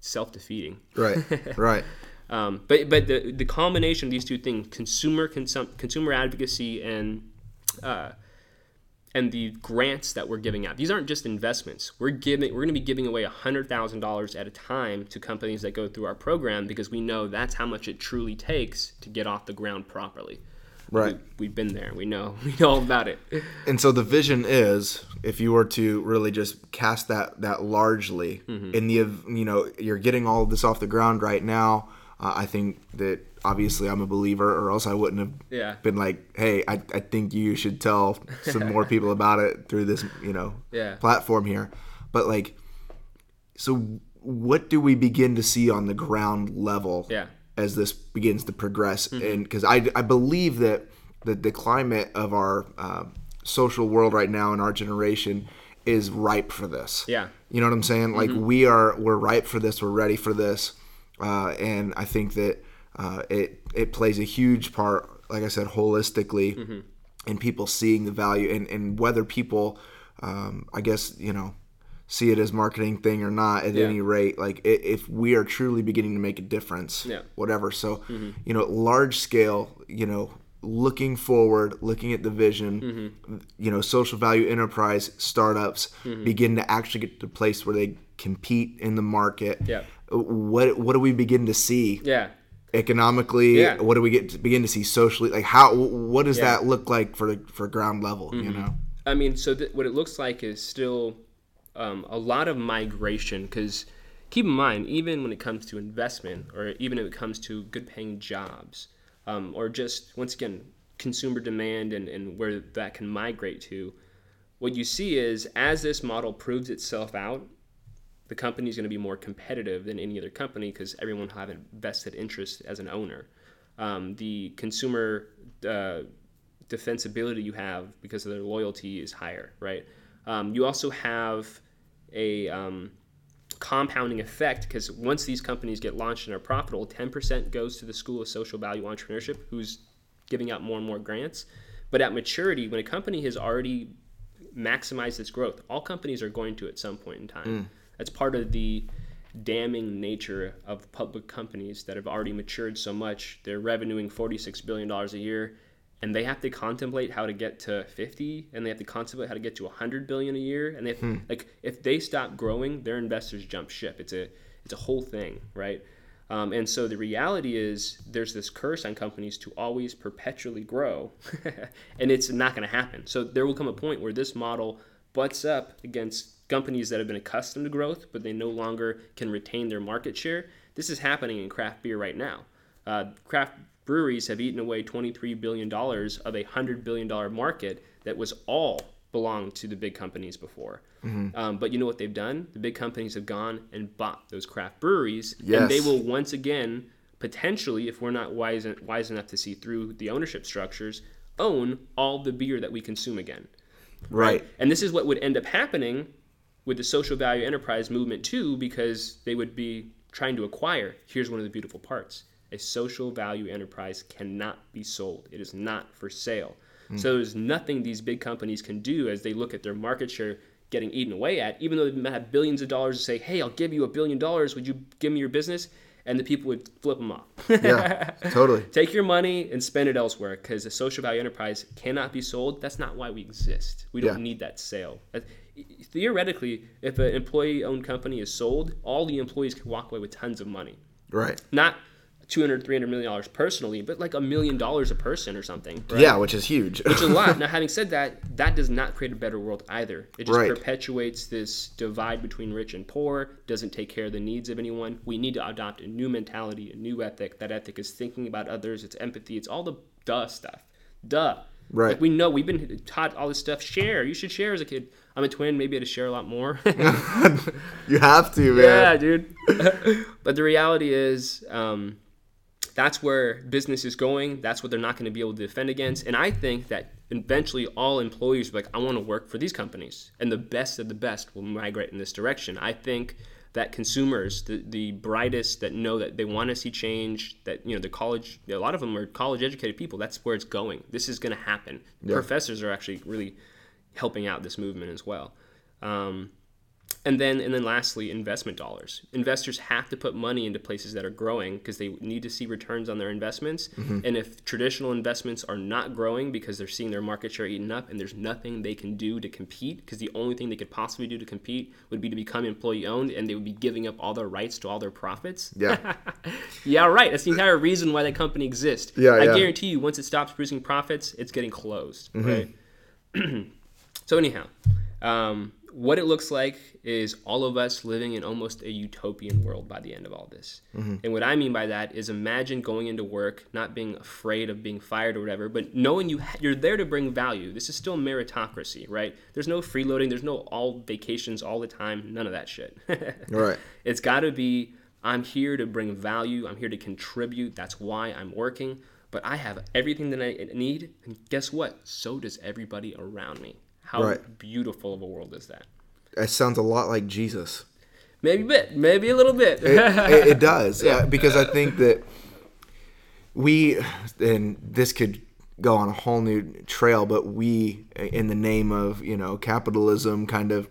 Speaker 2: self defeating.
Speaker 1: Right. Right.
Speaker 2: Um, but but the the combination of these two things, consumer consum- consumer advocacy and uh, and the grants that we're giving out. These aren't just investments. We're giving we're going to be giving away $100,000 at a time to companies that go through our program because we know that's how much it truly takes to get off the ground properly.
Speaker 1: Right.
Speaker 2: We, have been there. We know. We know all about it.
Speaker 1: And so the vision is if you were to really just cast that that largely mm-hmm. in the you know, you're getting all of this off the ground right now. Uh, I think that obviously I'm a believer, or else I wouldn't have
Speaker 2: yeah.
Speaker 1: been like, hey, I, I think you should tell some more people about it through this, you know,
Speaker 2: yeah.
Speaker 1: platform here. But like, so what do we begin to see on the ground level
Speaker 2: yeah.
Speaker 1: as this begins to progress? Mm-hmm. And because I, I believe that the, the climate of our uh, social world right now in our generation is ripe for this.
Speaker 2: Yeah.
Speaker 1: You know what I'm saying? Like mm-hmm. we are, we're ripe for this. We're ready for this. Uh, and I think that uh, it it plays a huge part, like I said, holistically, mm-hmm. in people seeing the value and, and whether people, um, I guess you know, see it as marketing thing or not. At yeah. any rate, like if we are truly beginning to make a difference,
Speaker 2: yeah.
Speaker 1: whatever. So mm-hmm. you know, large scale, you know, looking forward, looking at the vision, mm-hmm. you know, social value enterprise startups mm-hmm. begin to actually get to a place where they compete in the market.
Speaker 2: Yeah.
Speaker 1: What what do we begin to see?
Speaker 2: Yeah
Speaker 1: economically
Speaker 2: yeah.
Speaker 1: what do we get to begin to see socially like how what does yeah. that look like for for ground level mm-hmm. you know
Speaker 2: i mean so th- what it looks like is still um, a lot of migration because keep in mind even when it comes to investment or even if it comes to good paying jobs um, or just once again consumer demand and, and where that can migrate to what you see is as this model proves itself out the company is going to be more competitive than any other company because everyone will have a vested interest as an owner. Um, the consumer uh, defensibility you have because of their loyalty is higher, right? Um, you also have a um, compounding effect because once these companies get launched and are profitable, 10% goes to the School of Social Value Entrepreneurship, who's giving out more and more grants. But at maturity, when a company has already maximized its growth, all companies are going to at some point in time. Mm. That's part of the damning nature of public companies that have already matured so much. They're revenuing $46 billion a year and they have to contemplate how to get to 50 and they have to contemplate how to get to 100 billion a year and they have, hmm. like if they stop growing their investors jump ship it's a it's a whole thing right um, and so the reality is there's this curse on companies to always perpetually grow and it's not going to happen so there will come a point where this model butts up against companies that have been accustomed to growth but they no longer can retain their market share this is happening in craft beer right now uh, craft breweries have eaten away $23 billion of a $100 billion market that was all belonged to the big companies before. Mm-hmm. Um, but you know what they've done? The big companies have gone and bought those craft breweries, yes. and they will once again, potentially, if we're not wise, wise enough to see through the ownership structures, own all the beer that we consume again.
Speaker 1: Right. right.
Speaker 2: And this is what would end up happening with the social value enterprise movement too, because they would be trying to acquire. Here's one of the beautiful parts a social value enterprise cannot be sold. It is not for sale. Mm. So there's nothing these big companies can do as they look at their market share getting eaten away at, even though they have billions of dollars to say, hey, I'll give you a billion dollars. Would you give me your business? And the people would flip them off.
Speaker 1: yeah, totally.
Speaker 2: Take your money and spend it elsewhere because a social value enterprise cannot be sold. That's not why we exist. We don't yeah. need that sale. Theoretically, if an employee owned company is sold, all the employees can walk away with tons of money.
Speaker 1: Right.
Speaker 2: Not 200 300 million dollars personally but like a million dollars a person or something
Speaker 1: right? yeah which is huge.
Speaker 2: Which is a lot. Now having said that that does not create a better world either. It just right. perpetuates this divide between rich and poor doesn't take care of the needs of anyone. We need to adopt a new mentality a new ethic. That ethic is thinking about others. It's empathy. It's all the duh stuff. Duh.
Speaker 1: Right.
Speaker 2: Like we know we've been taught all this stuff. Share. You should share as a kid i'm a twin maybe i had to share a lot more
Speaker 1: you have to man
Speaker 2: yeah dude but the reality is um, that's where business is going. That's what they're not going to be able to defend against. And I think that eventually all employees are like, I want to work for these companies. And the best of the best will migrate in this direction. I think that consumers, the, the brightest that know that they want to see change, that, you know, the college, a lot of them are college educated people. That's where it's going. This is going to happen. Yeah. Professors are actually really helping out this movement as well. Um, and then and then lastly investment dollars investors have to put money into places that are growing because they need to see returns on their investments mm-hmm. and if traditional investments are not growing because they're seeing their market share eaten up and there's nothing they can do to compete because the only thing they could possibly do to compete would be to become employee owned and they would be giving up all their rights to all their profits
Speaker 1: yeah
Speaker 2: yeah right that's the entire reason why that company exists
Speaker 1: yeah i
Speaker 2: yeah. guarantee you once it stops producing profits it's getting closed mm-hmm. right so anyhow um, what it looks like is all of us living in almost a utopian world by the end of all this. Mm-hmm. And what I mean by that is imagine going into work, not being afraid of being fired or whatever, but knowing you you're there to bring value. This is still meritocracy, right? There's no freeloading, there's no all vacations all the time, none of that shit.
Speaker 1: right.
Speaker 2: It's got to be I'm here to bring value, I'm here to contribute. That's why I'm working, but I have everything that I need, and guess what? So does everybody around me. How right. beautiful of a world is that?
Speaker 1: It sounds a lot like Jesus.
Speaker 2: Maybe a bit, maybe a little bit.
Speaker 1: it, it, it, does, yeah, because I think that we, and this could go on a whole new trail, but we, in the name of you know capitalism, kind of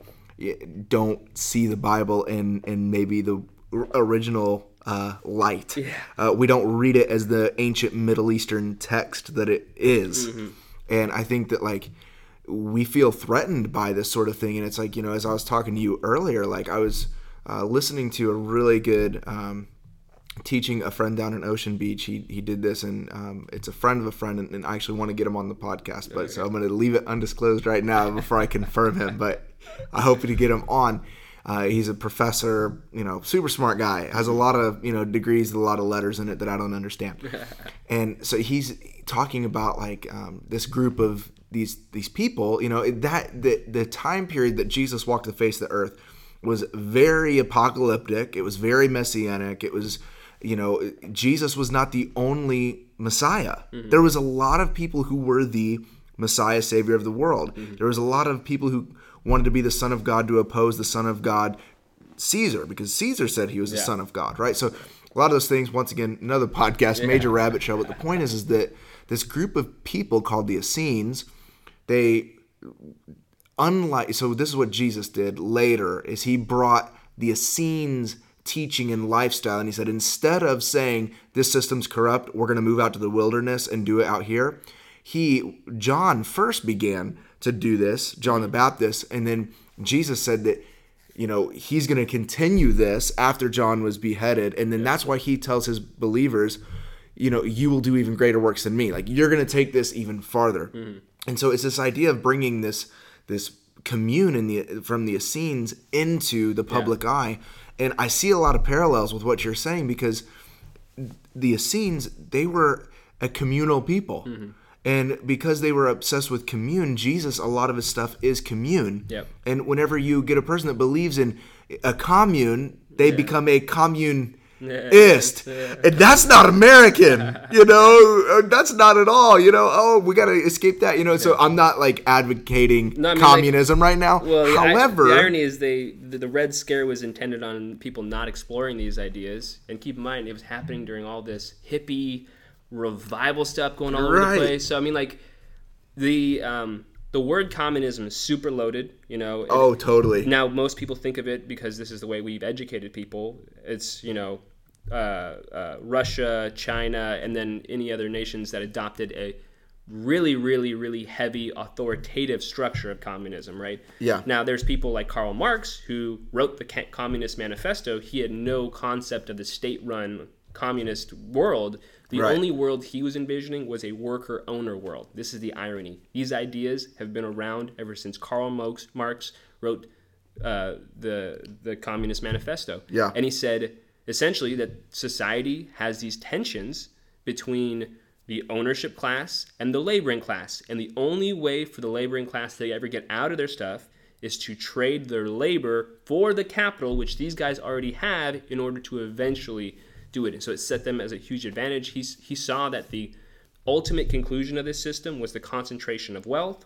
Speaker 1: don't see the Bible in in maybe the original uh, light.
Speaker 2: Yeah.
Speaker 1: Uh, we don't read it as the ancient Middle Eastern text that it is. Mm-hmm. and I think that like we feel threatened by this sort of thing. And it's like, you know, as I was talking to you earlier, like I was uh, listening to a really good um, teaching a friend down in Ocean Beach. He, he did this, and um, it's a friend of a friend, and, and, I actually want to get him on the podcast. But so I'm going to leave it undisclosed right now before I confirm him. But I hope to get him on. Uh, he's a professor, you know, super smart guy. Has a lot of you know degrees, a lot of letters in it that I don't understand. and so he's talking about like um, this group of these these people, you know, that the the time period that Jesus walked the face of the earth was very apocalyptic. It was very messianic. It was, you know, Jesus was not the only Messiah. Mm-hmm. There was a lot of people who were the Messiah, Savior of the world. Mm-hmm. There was a lot of people who wanted to be the son of God to oppose the son of God, Caesar, because Caesar said he was the
Speaker 2: Yeah.
Speaker 1: son of God, right? So a lot of those things, once again, another podcast, major rabbit show. But the point is, is that this group of people called the Essenes, they unlike so this is what jesus did later is he brought the essenes teaching and lifestyle and he said instead of saying this system's corrupt we're going to move out to the wilderness and do it out here he john first began to do this john the baptist and then jesus said that you know he's going to continue this after john was beheaded and then that's why he tells his believers you know you will do even greater works than me. Like you're going to take this even farther mm-hmm. And so it's this idea of bringing this this commune in the from the Essenes into the public eye. And i see a lot of parallels with what you're saying because the Essenes they were a communal people. Mm-hmm. And because they were obsessed with commune jesus a lot of his stuff is commune.
Speaker 2: Yep.
Speaker 1: and whenever you get a person that believes in a commune they become a commune ist and that's not american you know Uh, that's not at all you know oh we got to escape that you know so i'm not like advocating
Speaker 2: No, I mean, like-
Speaker 1: communism right now
Speaker 2: Well,
Speaker 1: however
Speaker 2: the irony is they the, the Red Scare was intended on people not exploring these ideas. And keep in mind, it was happening during all this hippie revival stuff going all over the place. So I mean, like the um, the word communism is super loaded. You know.
Speaker 1: Oh totally
Speaker 2: now most people think of it because this is the way we've educated people. It's you know uh, uh, Russia, China, and then any other nations that adopted a really, really, really heavy authoritative structure of communism. Right.
Speaker 1: Yeah.
Speaker 2: Now there's people like Karl Marx who wrote the Communist Manifesto. He had no concept of the state-run communist world. The
Speaker 1: Right.
Speaker 2: only world he was envisioning was a worker owner world. This is the irony. These ideas have been around ever since Karl Marx, Marx wrote uh, the the Communist Manifesto.
Speaker 1: Yeah.
Speaker 2: and he said essentially that society has these tensions between the ownership class and the laboring class, and the only way for the laboring class to ever get out of their stuff is to trade their labor for the capital, which these guys already have, in order to eventually do it. And so it set them as a huge advantage. He, he saw that the ultimate conclusion of this system was the concentration of wealth,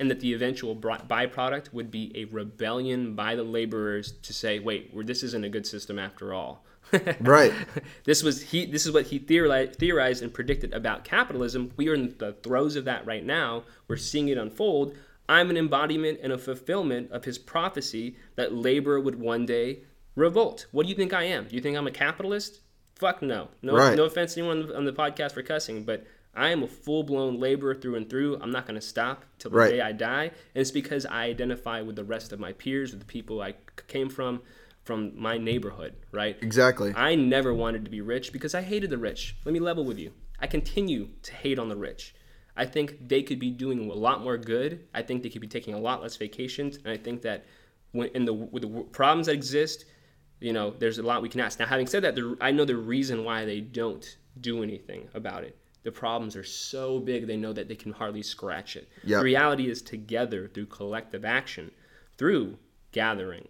Speaker 2: and that the eventual byproduct would be a rebellion by the laborers to say, "Wait, we're, this isn't a good system after all."
Speaker 1: right
Speaker 2: this was he. This is what he theorized, theorized and predicted about capitalism. We are in the throes of that right now. We're seeing it unfold. I'm an embodiment and a fulfillment of his prophecy that labor would one day revolt. What do you think I am? Do you think I'm a capitalist? Fuck no. No,
Speaker 1: Right.
Speaker 2: no offense to anyone on the podcast for cussing, but I am a full blown laborer through and through. I'm not going to stop till the
Speaker 1: Right.
Speaker 2: day I die. And it's because I identify with the rest of my peers, with the people I came from, from my neighborhood, right?
Speaker 1: exactly
Speaker 2: I never wanted to be rich because I hated the rich. Let me level with you. I continue to hate on the rich. I think they could be doing a lot more good. I think they could be taking a lot less vacations, and I think that when in the with the problems that exist, you know, there's a lot we can ask. Now, having said that, I know the reason why they don't do anything about it. The problems are so big they know that they can hardly scratch it.
Speaker 1: Yep.
Speaker 2: The reality is together through collective action, through gathering,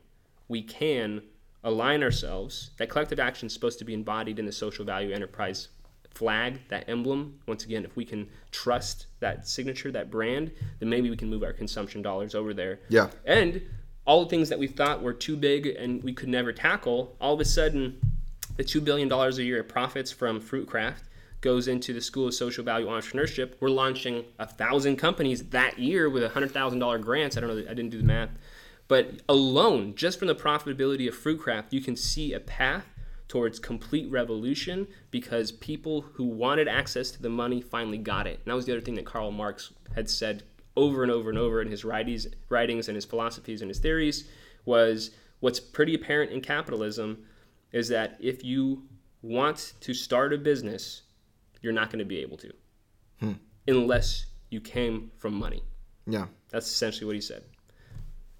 Speaker 2: we can align ourselves. That collective action is supposed to be embodied in the social value enterprise flag, that emblem. Once again, if we can trust that signature, that brand, then maybe we can move our consumption dollars over there.
Speaker 1: Yeah.
Speaker 2: And all the things that we thought were too big and we could never tackle, all of a sudden, the $2 billion a year of profits from Fruitcraft goes into the School of Social Value Entrepreneurship. We're launching a thousand companies that year with a $100,000 grants. I don't know, I didn't do the math. But alone, just from the profitability of Fruitcraft, you can see a path towards complete revolution because people who wanted access to the money finally got it. And that was the other thing that Karl Marx had said over and over and over in his writings, writings and his philosophies and his theories was what's pretty apparent in capitalism is that if you want to start a business, you're not going to be able to unless you came from money.
Speaker 1: yeah
Speaker 2: That's essentially what he said.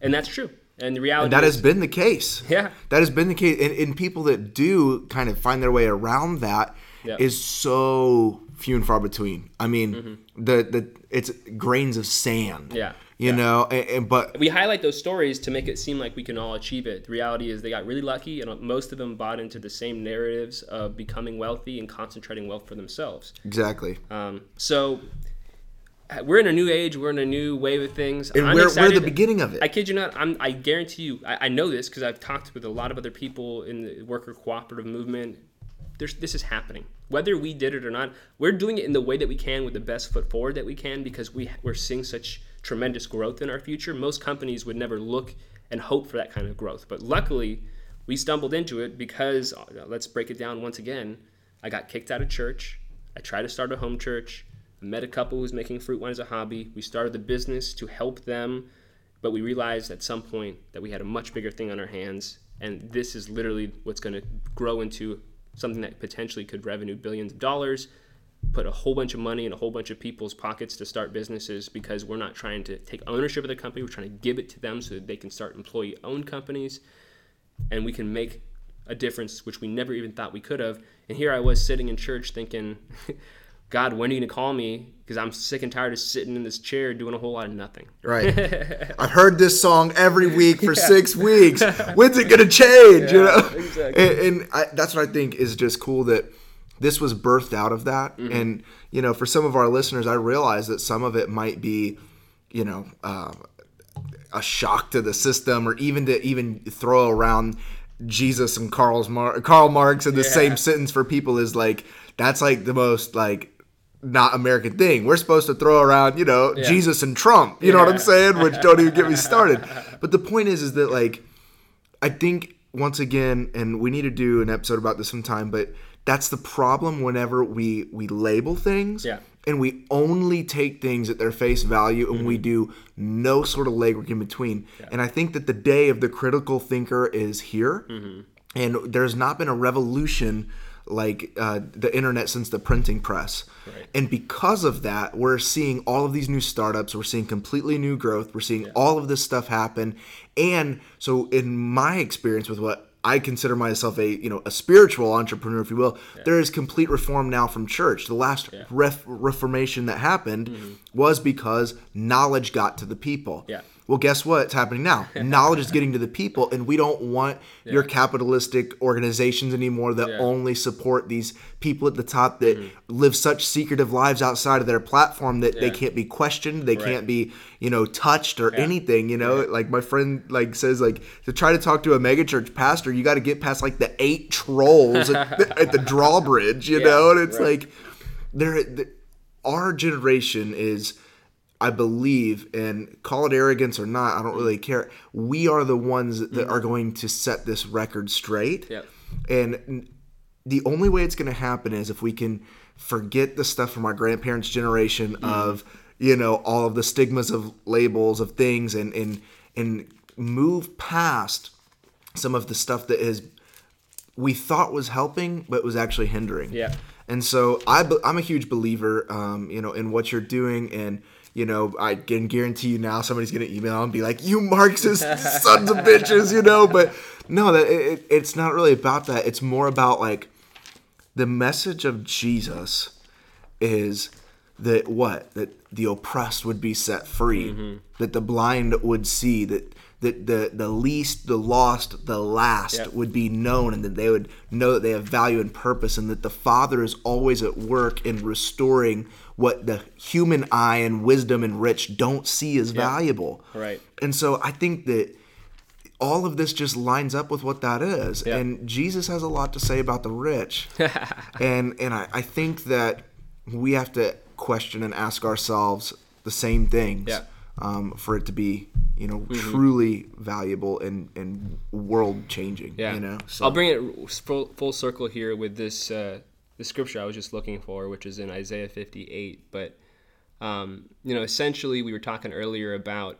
Speaker 2: And that's true. And the reality
Speaker 1: and that
Speaker 2: is,
Speaker 1: has been the case
Speaker 2: yeah,
Speaker 1: That has been the case, and, and people that do kind of find their way around that is
Speaker 2: Yeah.
Speaker 1: so few and far between. I mean, the the it's grains of sand.
Speaker 2: Mm-hmm. Yeah.
Speaker 1: You
Speaker 2: Yeah.
Speaker 1: know, and, and but
Speaker 2: we highlight those stories to make it seem like we can all achieve it. The reality is they got really lucky, and most of them bought into the same narratives of becoming wealthy and concentrating wealth for themselves.
Speaker 1: exactly,
Speaker 2: Um, so we're in a new age. We're in a new wave of things.
Speaker 1: And
Speaker 2: I'm
Speaker 1: we're, we're the beginning of it.
Speaker 2: I kid you not. I'm, I guarantee you. I, I know this because I've talked with a lot of other people in the worker cooperative movement. There's, this is happening. Whether we did it or not, we're doing it in the way that we can with the best foot forward that we can because we we're seeing such tremendous growth in our future. Most companies would never look and hope for that kind of growth, but luckily, we stumbled into it because uh, let's break it down once again. I got kicked out of church. I tried to start a home church. I met a couple who was making fruit wine as a hobby. We started the business to help them, but we realized at some point that we had a much bigger thing on our hands, and this is literally what's going to grow into something that potentially could revenue billions of dollars, put a whole bunch of money in a whole bunch of people's pockets to start businesses because we're not trying to take ownership of the company, we're trying to give it to them so that they can start employee owned companies and we can make a difference which we never even thought we could have. And here I was sitting in church thinking, God, when are you going to call me? Because I'm sick and tired of sitting in this chair doing a whole lot of nothing.
Speaker 1: Right. I've heard this song every week for yeah. six weeks. When's it going to change? Yeah, you know? Exactly. And, and I, that's what I think is just cool that this was birthed out of that. Mm-hmm. And, you know, for some of our listeners, I realize that some of it might be, you know, uh, a shock to the system or even to even throw around Jesus and Karl's Mar- Karl Marx in the yeah. same sentence for people is like that's like the most like not American thing. We're supposed to throw around, you know, yeah. Jesus and Trump. You yeah. know what I'm saying? Which don't even get me started. But the point is, is that like, I think once again, and we need to do an episode about this sometime. But that's the problem whenever we we label things.
Speaker 2: Yeah
Speaker 1: and we only take things at their face value and mm-hmm. we do no sort of legwork in between. Yeah. And I think that the day of the critical thinker is here. Mm-hmm. And there's not been a revolution like uh, the internet since the printing press. Right. And because of that, we're seeing all of these new startups, we're seeing completely new growth, we're seeing yeah. all of this stuff happen. And so, in my experience with what I consider myself a you know a spiritual entrepreneur, if you will. Yeah. There is complete reform now from church. The last yeah. ref- reformation that happened mm-hmm. was because knowledge got to the people.
Speaker 2: Yeah.
Speaker 1: Well, guess what's happening now? Knowledge is getting to the people, and we don't want yeah. your capitalistic organizations anymore that yeah. only support these people at the top that mm-hmm. live such secretive lives outside of their platform that yeah. they can't be questioned, they right. can't be, you know, touched or anything. You know, like my friend like says, like to try to talk to a megachurch pastor, you got to get past like the eight trolls at, the, at, the drawbridge. You know, and it's right. like there, the, our generation is I believe, and call it arrogance or not, I don't really care. We are the ones that mm-hmm. are going to set this record straight.
Speaker 2: Yep.
Speaker 1: And the only way it's going to happen is if we can forget the stuff from our grandparents' generation mm-hmm. of, you know, all of the stigmas of labels of things and and and move past some of the stuff that is we thought was helping but was actually hindering.
Speaker 2: Yeah.
Speaker 1: And so I, I'm a huge believer, um, you know, in what you're doing and – you know, I can guarantee you now somebody's gonna email and be like, "You Marxist sons of bitches," you know. But no, that it, it's not really about that. It's more about like the message of Jesus is that what that the oppressed would be set free, mm-hmm. that the blind would see, that that the the least, the lost, the last yep. would be known, and that they would know that they have value and purpose, and that the Father is always at work in restoring what the human eye and wisdom and rich don't see as yeah. valuable.
Speaker 2: Right.
Speaker 1: And so I think that all of this just lines up with what that is. Yeah. And Jesus has a lot to say about the rich. and and I, I think that we have to question and ask ourselves the same things
Speaker 2: yeah.
Speaker 1: um, for it to be you know mm-hmm. truly valuable and and world changing
Speaker 2: yeah
Speaker 1: you know
Speaker 2: so. i'll bring it full, full circle here with this uh, the scripture I was just looking for, which is in Isaiah 58. But, um, you know, essentially, we were talking earlier about,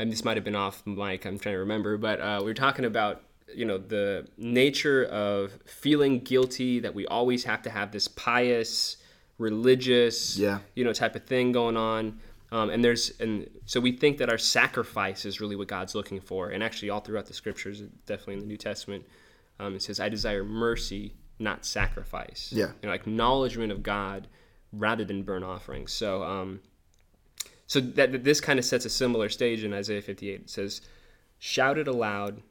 Speaker 2: and this might have been off mic, I'm trying to remember, but uh, we were talking about, you know, the nature of feeling guilty that we always have to have this pious, religious,
Speaker 1: yeah.
Speaker 2: you know, type of thing going on. Um, and there's and so we think that our sacrifice is really what God's looking for, and actually all throughout the scriptures, definitely in the New Testament, um, it says, "I desire mercy, not sacrifice.
Speaker 1: Yeah.
Speaker 2: You know, acknowledgement of God rather than burnt offerings. So, um, so that this kind of sets a similar stage in Isaiah 58. It says, "Shout it aloud,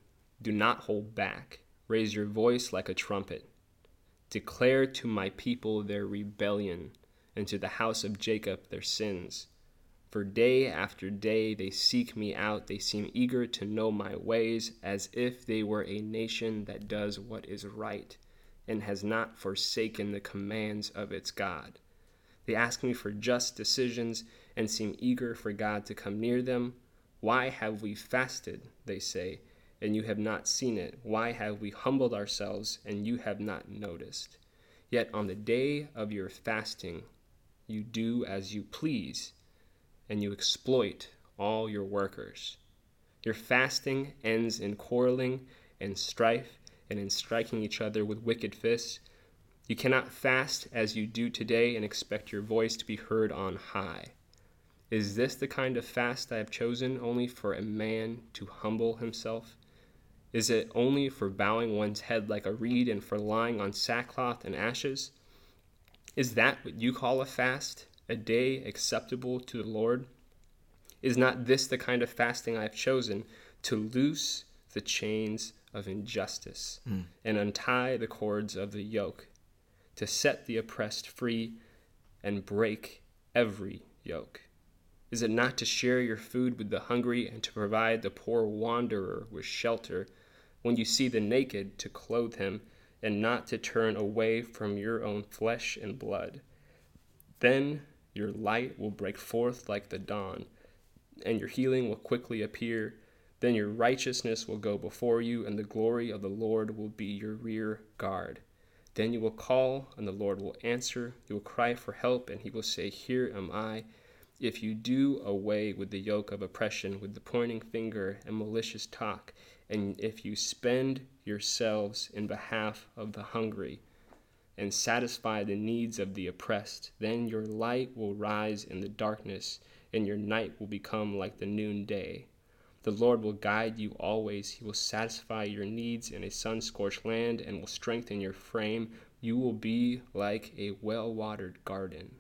Speaker 2: do not hold back. Raise your voice like a trumpet. Declare to my people their rebellion and to the house of Jacob their sins. For day after day they seek me out, they seem eager to know my ways, as if they were a nation that does what is right, and has not forsaken the commands of its God. They ask me for just decisions, and seem eager for God to come near them. Why have we fasted, they say, and you have not seen it? Why have we humbled ourselves, and you have not noticed? Yet on the day of your fasting, you do as you please, and you exploit all your workers. Your fasting ends in quarreling and strife and in striking each other with wicked fists. You cannot fast as you do today and expect your voice to be heard on high. Is this the kind of fast I have chosen only for a man to humble himself? Is it only for bowing one's head like a reed and for lying on sackcloth and ashes? Is that what you call a fast, a day acceptable to the Lord? Is not this the kind of fasting I have chosen to loose the chains of injustice mm. and untie the cords of the yoke, to set the oppressed free and break every yoke? Is it not to share your food with the hungry and to provide the poor wanderer with shelter? When you see the naked, to clothe him and not to turn away from your own flesh and blood. Then your light will break forth like the dawn, and your healing will quickly appear. Then your righteousness will go before you, and the glory of the Lord will be your rear guard. Then you will call, and the Lord will answer. You will cry for help, and he will say, Here am I. If you do away with the yoke of oppression, with the pointing finger and malicious talk, and if you spend yourselves in behalf of the hungry and satisfy the needs of the oppressed, then your light will rise in the darkness, and your night will become like the noonday. The Lord will guide you always. He will satisfy your needs in a sun scorched land and will strengthen your frame. You will be like a well watered garden,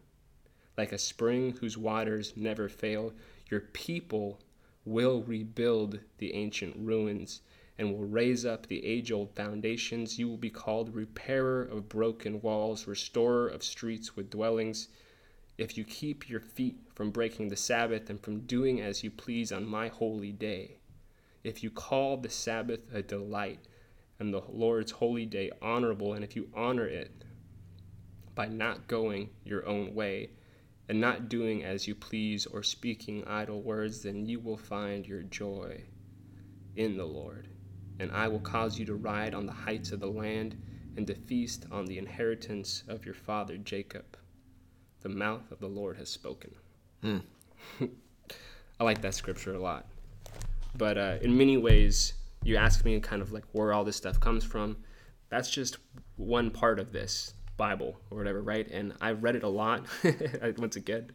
Speaker 2: like a spring whose waters never fail. Your people will rebuild the ancient ruins and will raise up the age old foundations. You will be called repairer of broken walls, restorer of streets with dwellings. If you keep your feet from breaking the Sabbath and from doing as you please on my holy day, if you call the Sabbath a delight and the Lord's holy day honorable, and if you honor it by not going your own way, and not doing as you please or speaking idle words, then you will find your joy in the Lord. And I will cause you to ride on the heights of the land and to feast on the inheritance of your father Jacob. The mouth of the Lord has spoken. Hmm. I like that scripture a lot. But uh, in many ways, you ask me kind of like where all this stuff comes from. That's just one part of this. Bible or whatever, right? And I've read it a lot, once again.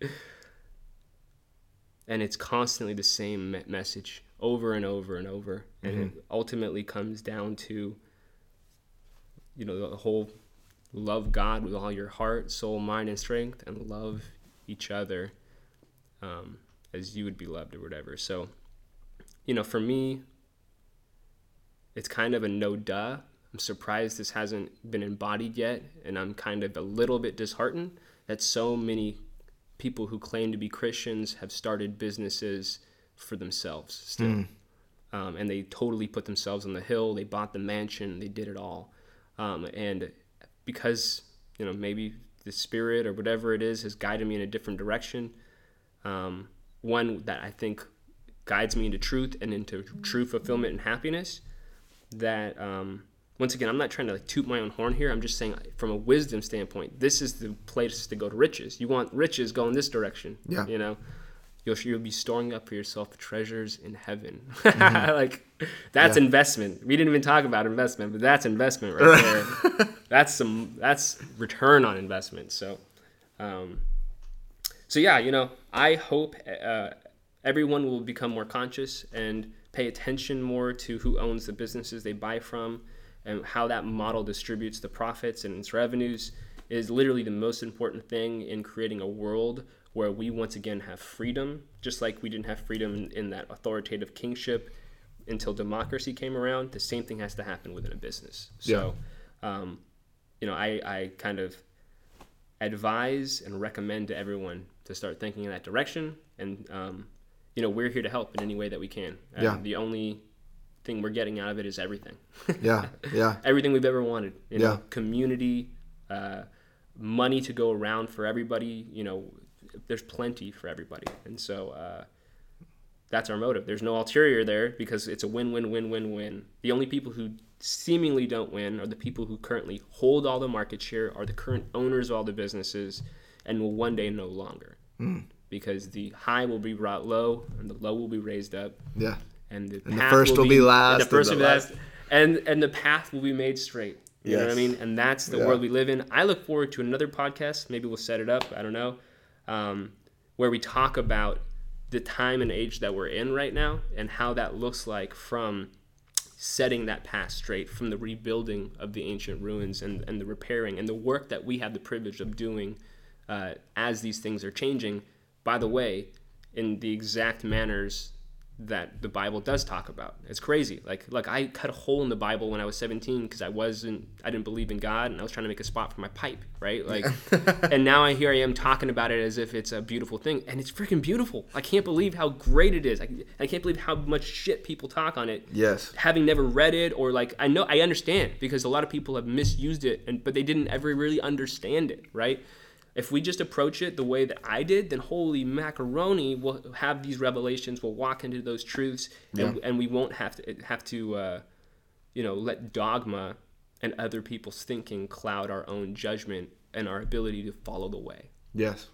Speaker 2: And it's constantly the same message over and over and over. And mm-hmm. it ultimately comes down to, you know, the whole love God with all your heart, soul, mind, and strength, and love each other um, as you would be loved or whatever. So, you know, for me, it's kind of a no duh I'm surprised this hasn't been embodied yet, and I'm kind of a little bit disheartened that so many people who claim to be Christians have started businesses for themselves still. Mm. Um, and they totally put themselves on the hill. They bought the mansion. They did it all. Um, and because, you know, maybe the spirit or whatever it is has guided me in a different direction, um, one that I think guides me into truth and into true fulfillment and happiness, that um, once again, I'm not trying to like toot my own horn here. I'm just saying, from a wisdom standpoint, this is the place to go to riches. You want riches, go in this direction. Yeah. You know, you'll you'll be storing up for yourself treasures in heaven. Mm-hmm. like that's yeah. investment. We didn't even talk about investment, but that's investment right there. that's some that's return on investment. So, um, so yeah, you know, I hope uh, everyone will become more conscious and pay attention more to who owns the businesses they buy from and how that model distributes the profits and its revenues is literally the most important thing in creating a world where we once again have freedom, just like we didn't have freedom in, in that authoritative kingship until democracy came around. The same thing has to happen within a business. So, yeah. um, you know, I, I kind of advise and recommend to everyone to start thinking in that direction. And um, you know, we're here to help in any way that we can.
Speaker 1: Yeah.
Speaker 2: The only thing we're getting out of it is everything.
Speaker 1: Yeah, yeah,
Speaker 2: everything we've ever wanted. You know,
Speaker 1: Yeah.
Speaker 2: community, uh, money to go around for everybody. You know, there's plenty for everybody, and so uh, that's our motive. There's no ulterior there because it's a win-win-win-win-win. The only people who seemingly don't win are the people who currently hold all the market share, are the current owners of all the businesses, and will one day no longer.
Speaker 1: Hmm.
Speaker 2: Because the high will be brought low, and the low will be raised up
Speaker 1: yeah.
Speaker 2: And the,
Speaker 1: And the first will be last,
Speaker 2: and the first
Speaker 1: the
Speaker 2: will be
Speaker 1: last-
Speaker 2: last, and and the path will be made straight. You know what I mean? And that's the
Speaker 1: Yeah.
Speaker 2: world we live in. I look forward to another podcast. Maybe we'll set it up. I don't know, um, where we talk about the time and age that we're in right now and how that looks like from setting that path straight from the rebuilding of the ancient ruins and, and the repairing and the work that we have the privilege of doing uh, as these things are changing by the way in the exact manners that the bible does talk about. It's crazy. Like like i cut a hole in the bible when i was 17 because i wasn't i didn't believe in god and i was trying to make a spot for my pipe right? Like and now i here i am talking about it as if it's a beautiful thing and it's freaking beautiful. I can't believe how great it is. I, I can't believe how much shit people talk on it
Speaker 1: Yes.
Speaker 2: having never read it or like I know I understand because a lot of people have misused it and but they didn't ever really understand it, right? If we just approach it the way that I did, then holy macaroni, we'll have these revelations, we'll walk into those truths and, and we won't have to have to uh, you know, let dogma and other people's thinking cloud our own judgment and our ability to follow the way.
Speaker 1: Yes.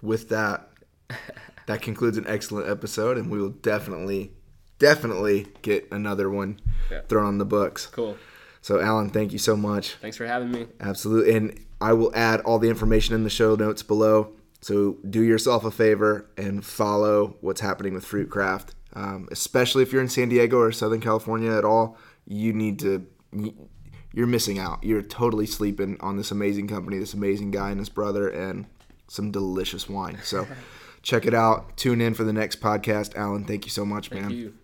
Speaker 1: With that, that concludes an excellent episode, and we will definitely, definitely get another one
Speaker 2: Yeah.
Speaker 1: thrown on the books.
Speaker 2: Cool.
Speaker 1: So, Alan, thank you so much.
Speaker 2: Thanks for having me.
Speaker 1: Absolutely. And I will add all the information in the show notes below. So do yourself a favor and follow what's happening with Fruitcraft. Um, especially if you're in San Diego or Southern California at all, you need to. You're missing out. You're totally sleeping on this amazing company, this amazing guy and his brother, and some delicious wine. So check it out. Tune in for the next podcast. Alan, thank you so much,
Speaker 2: Thank
Speaker 1: man.
Speaker 2: you.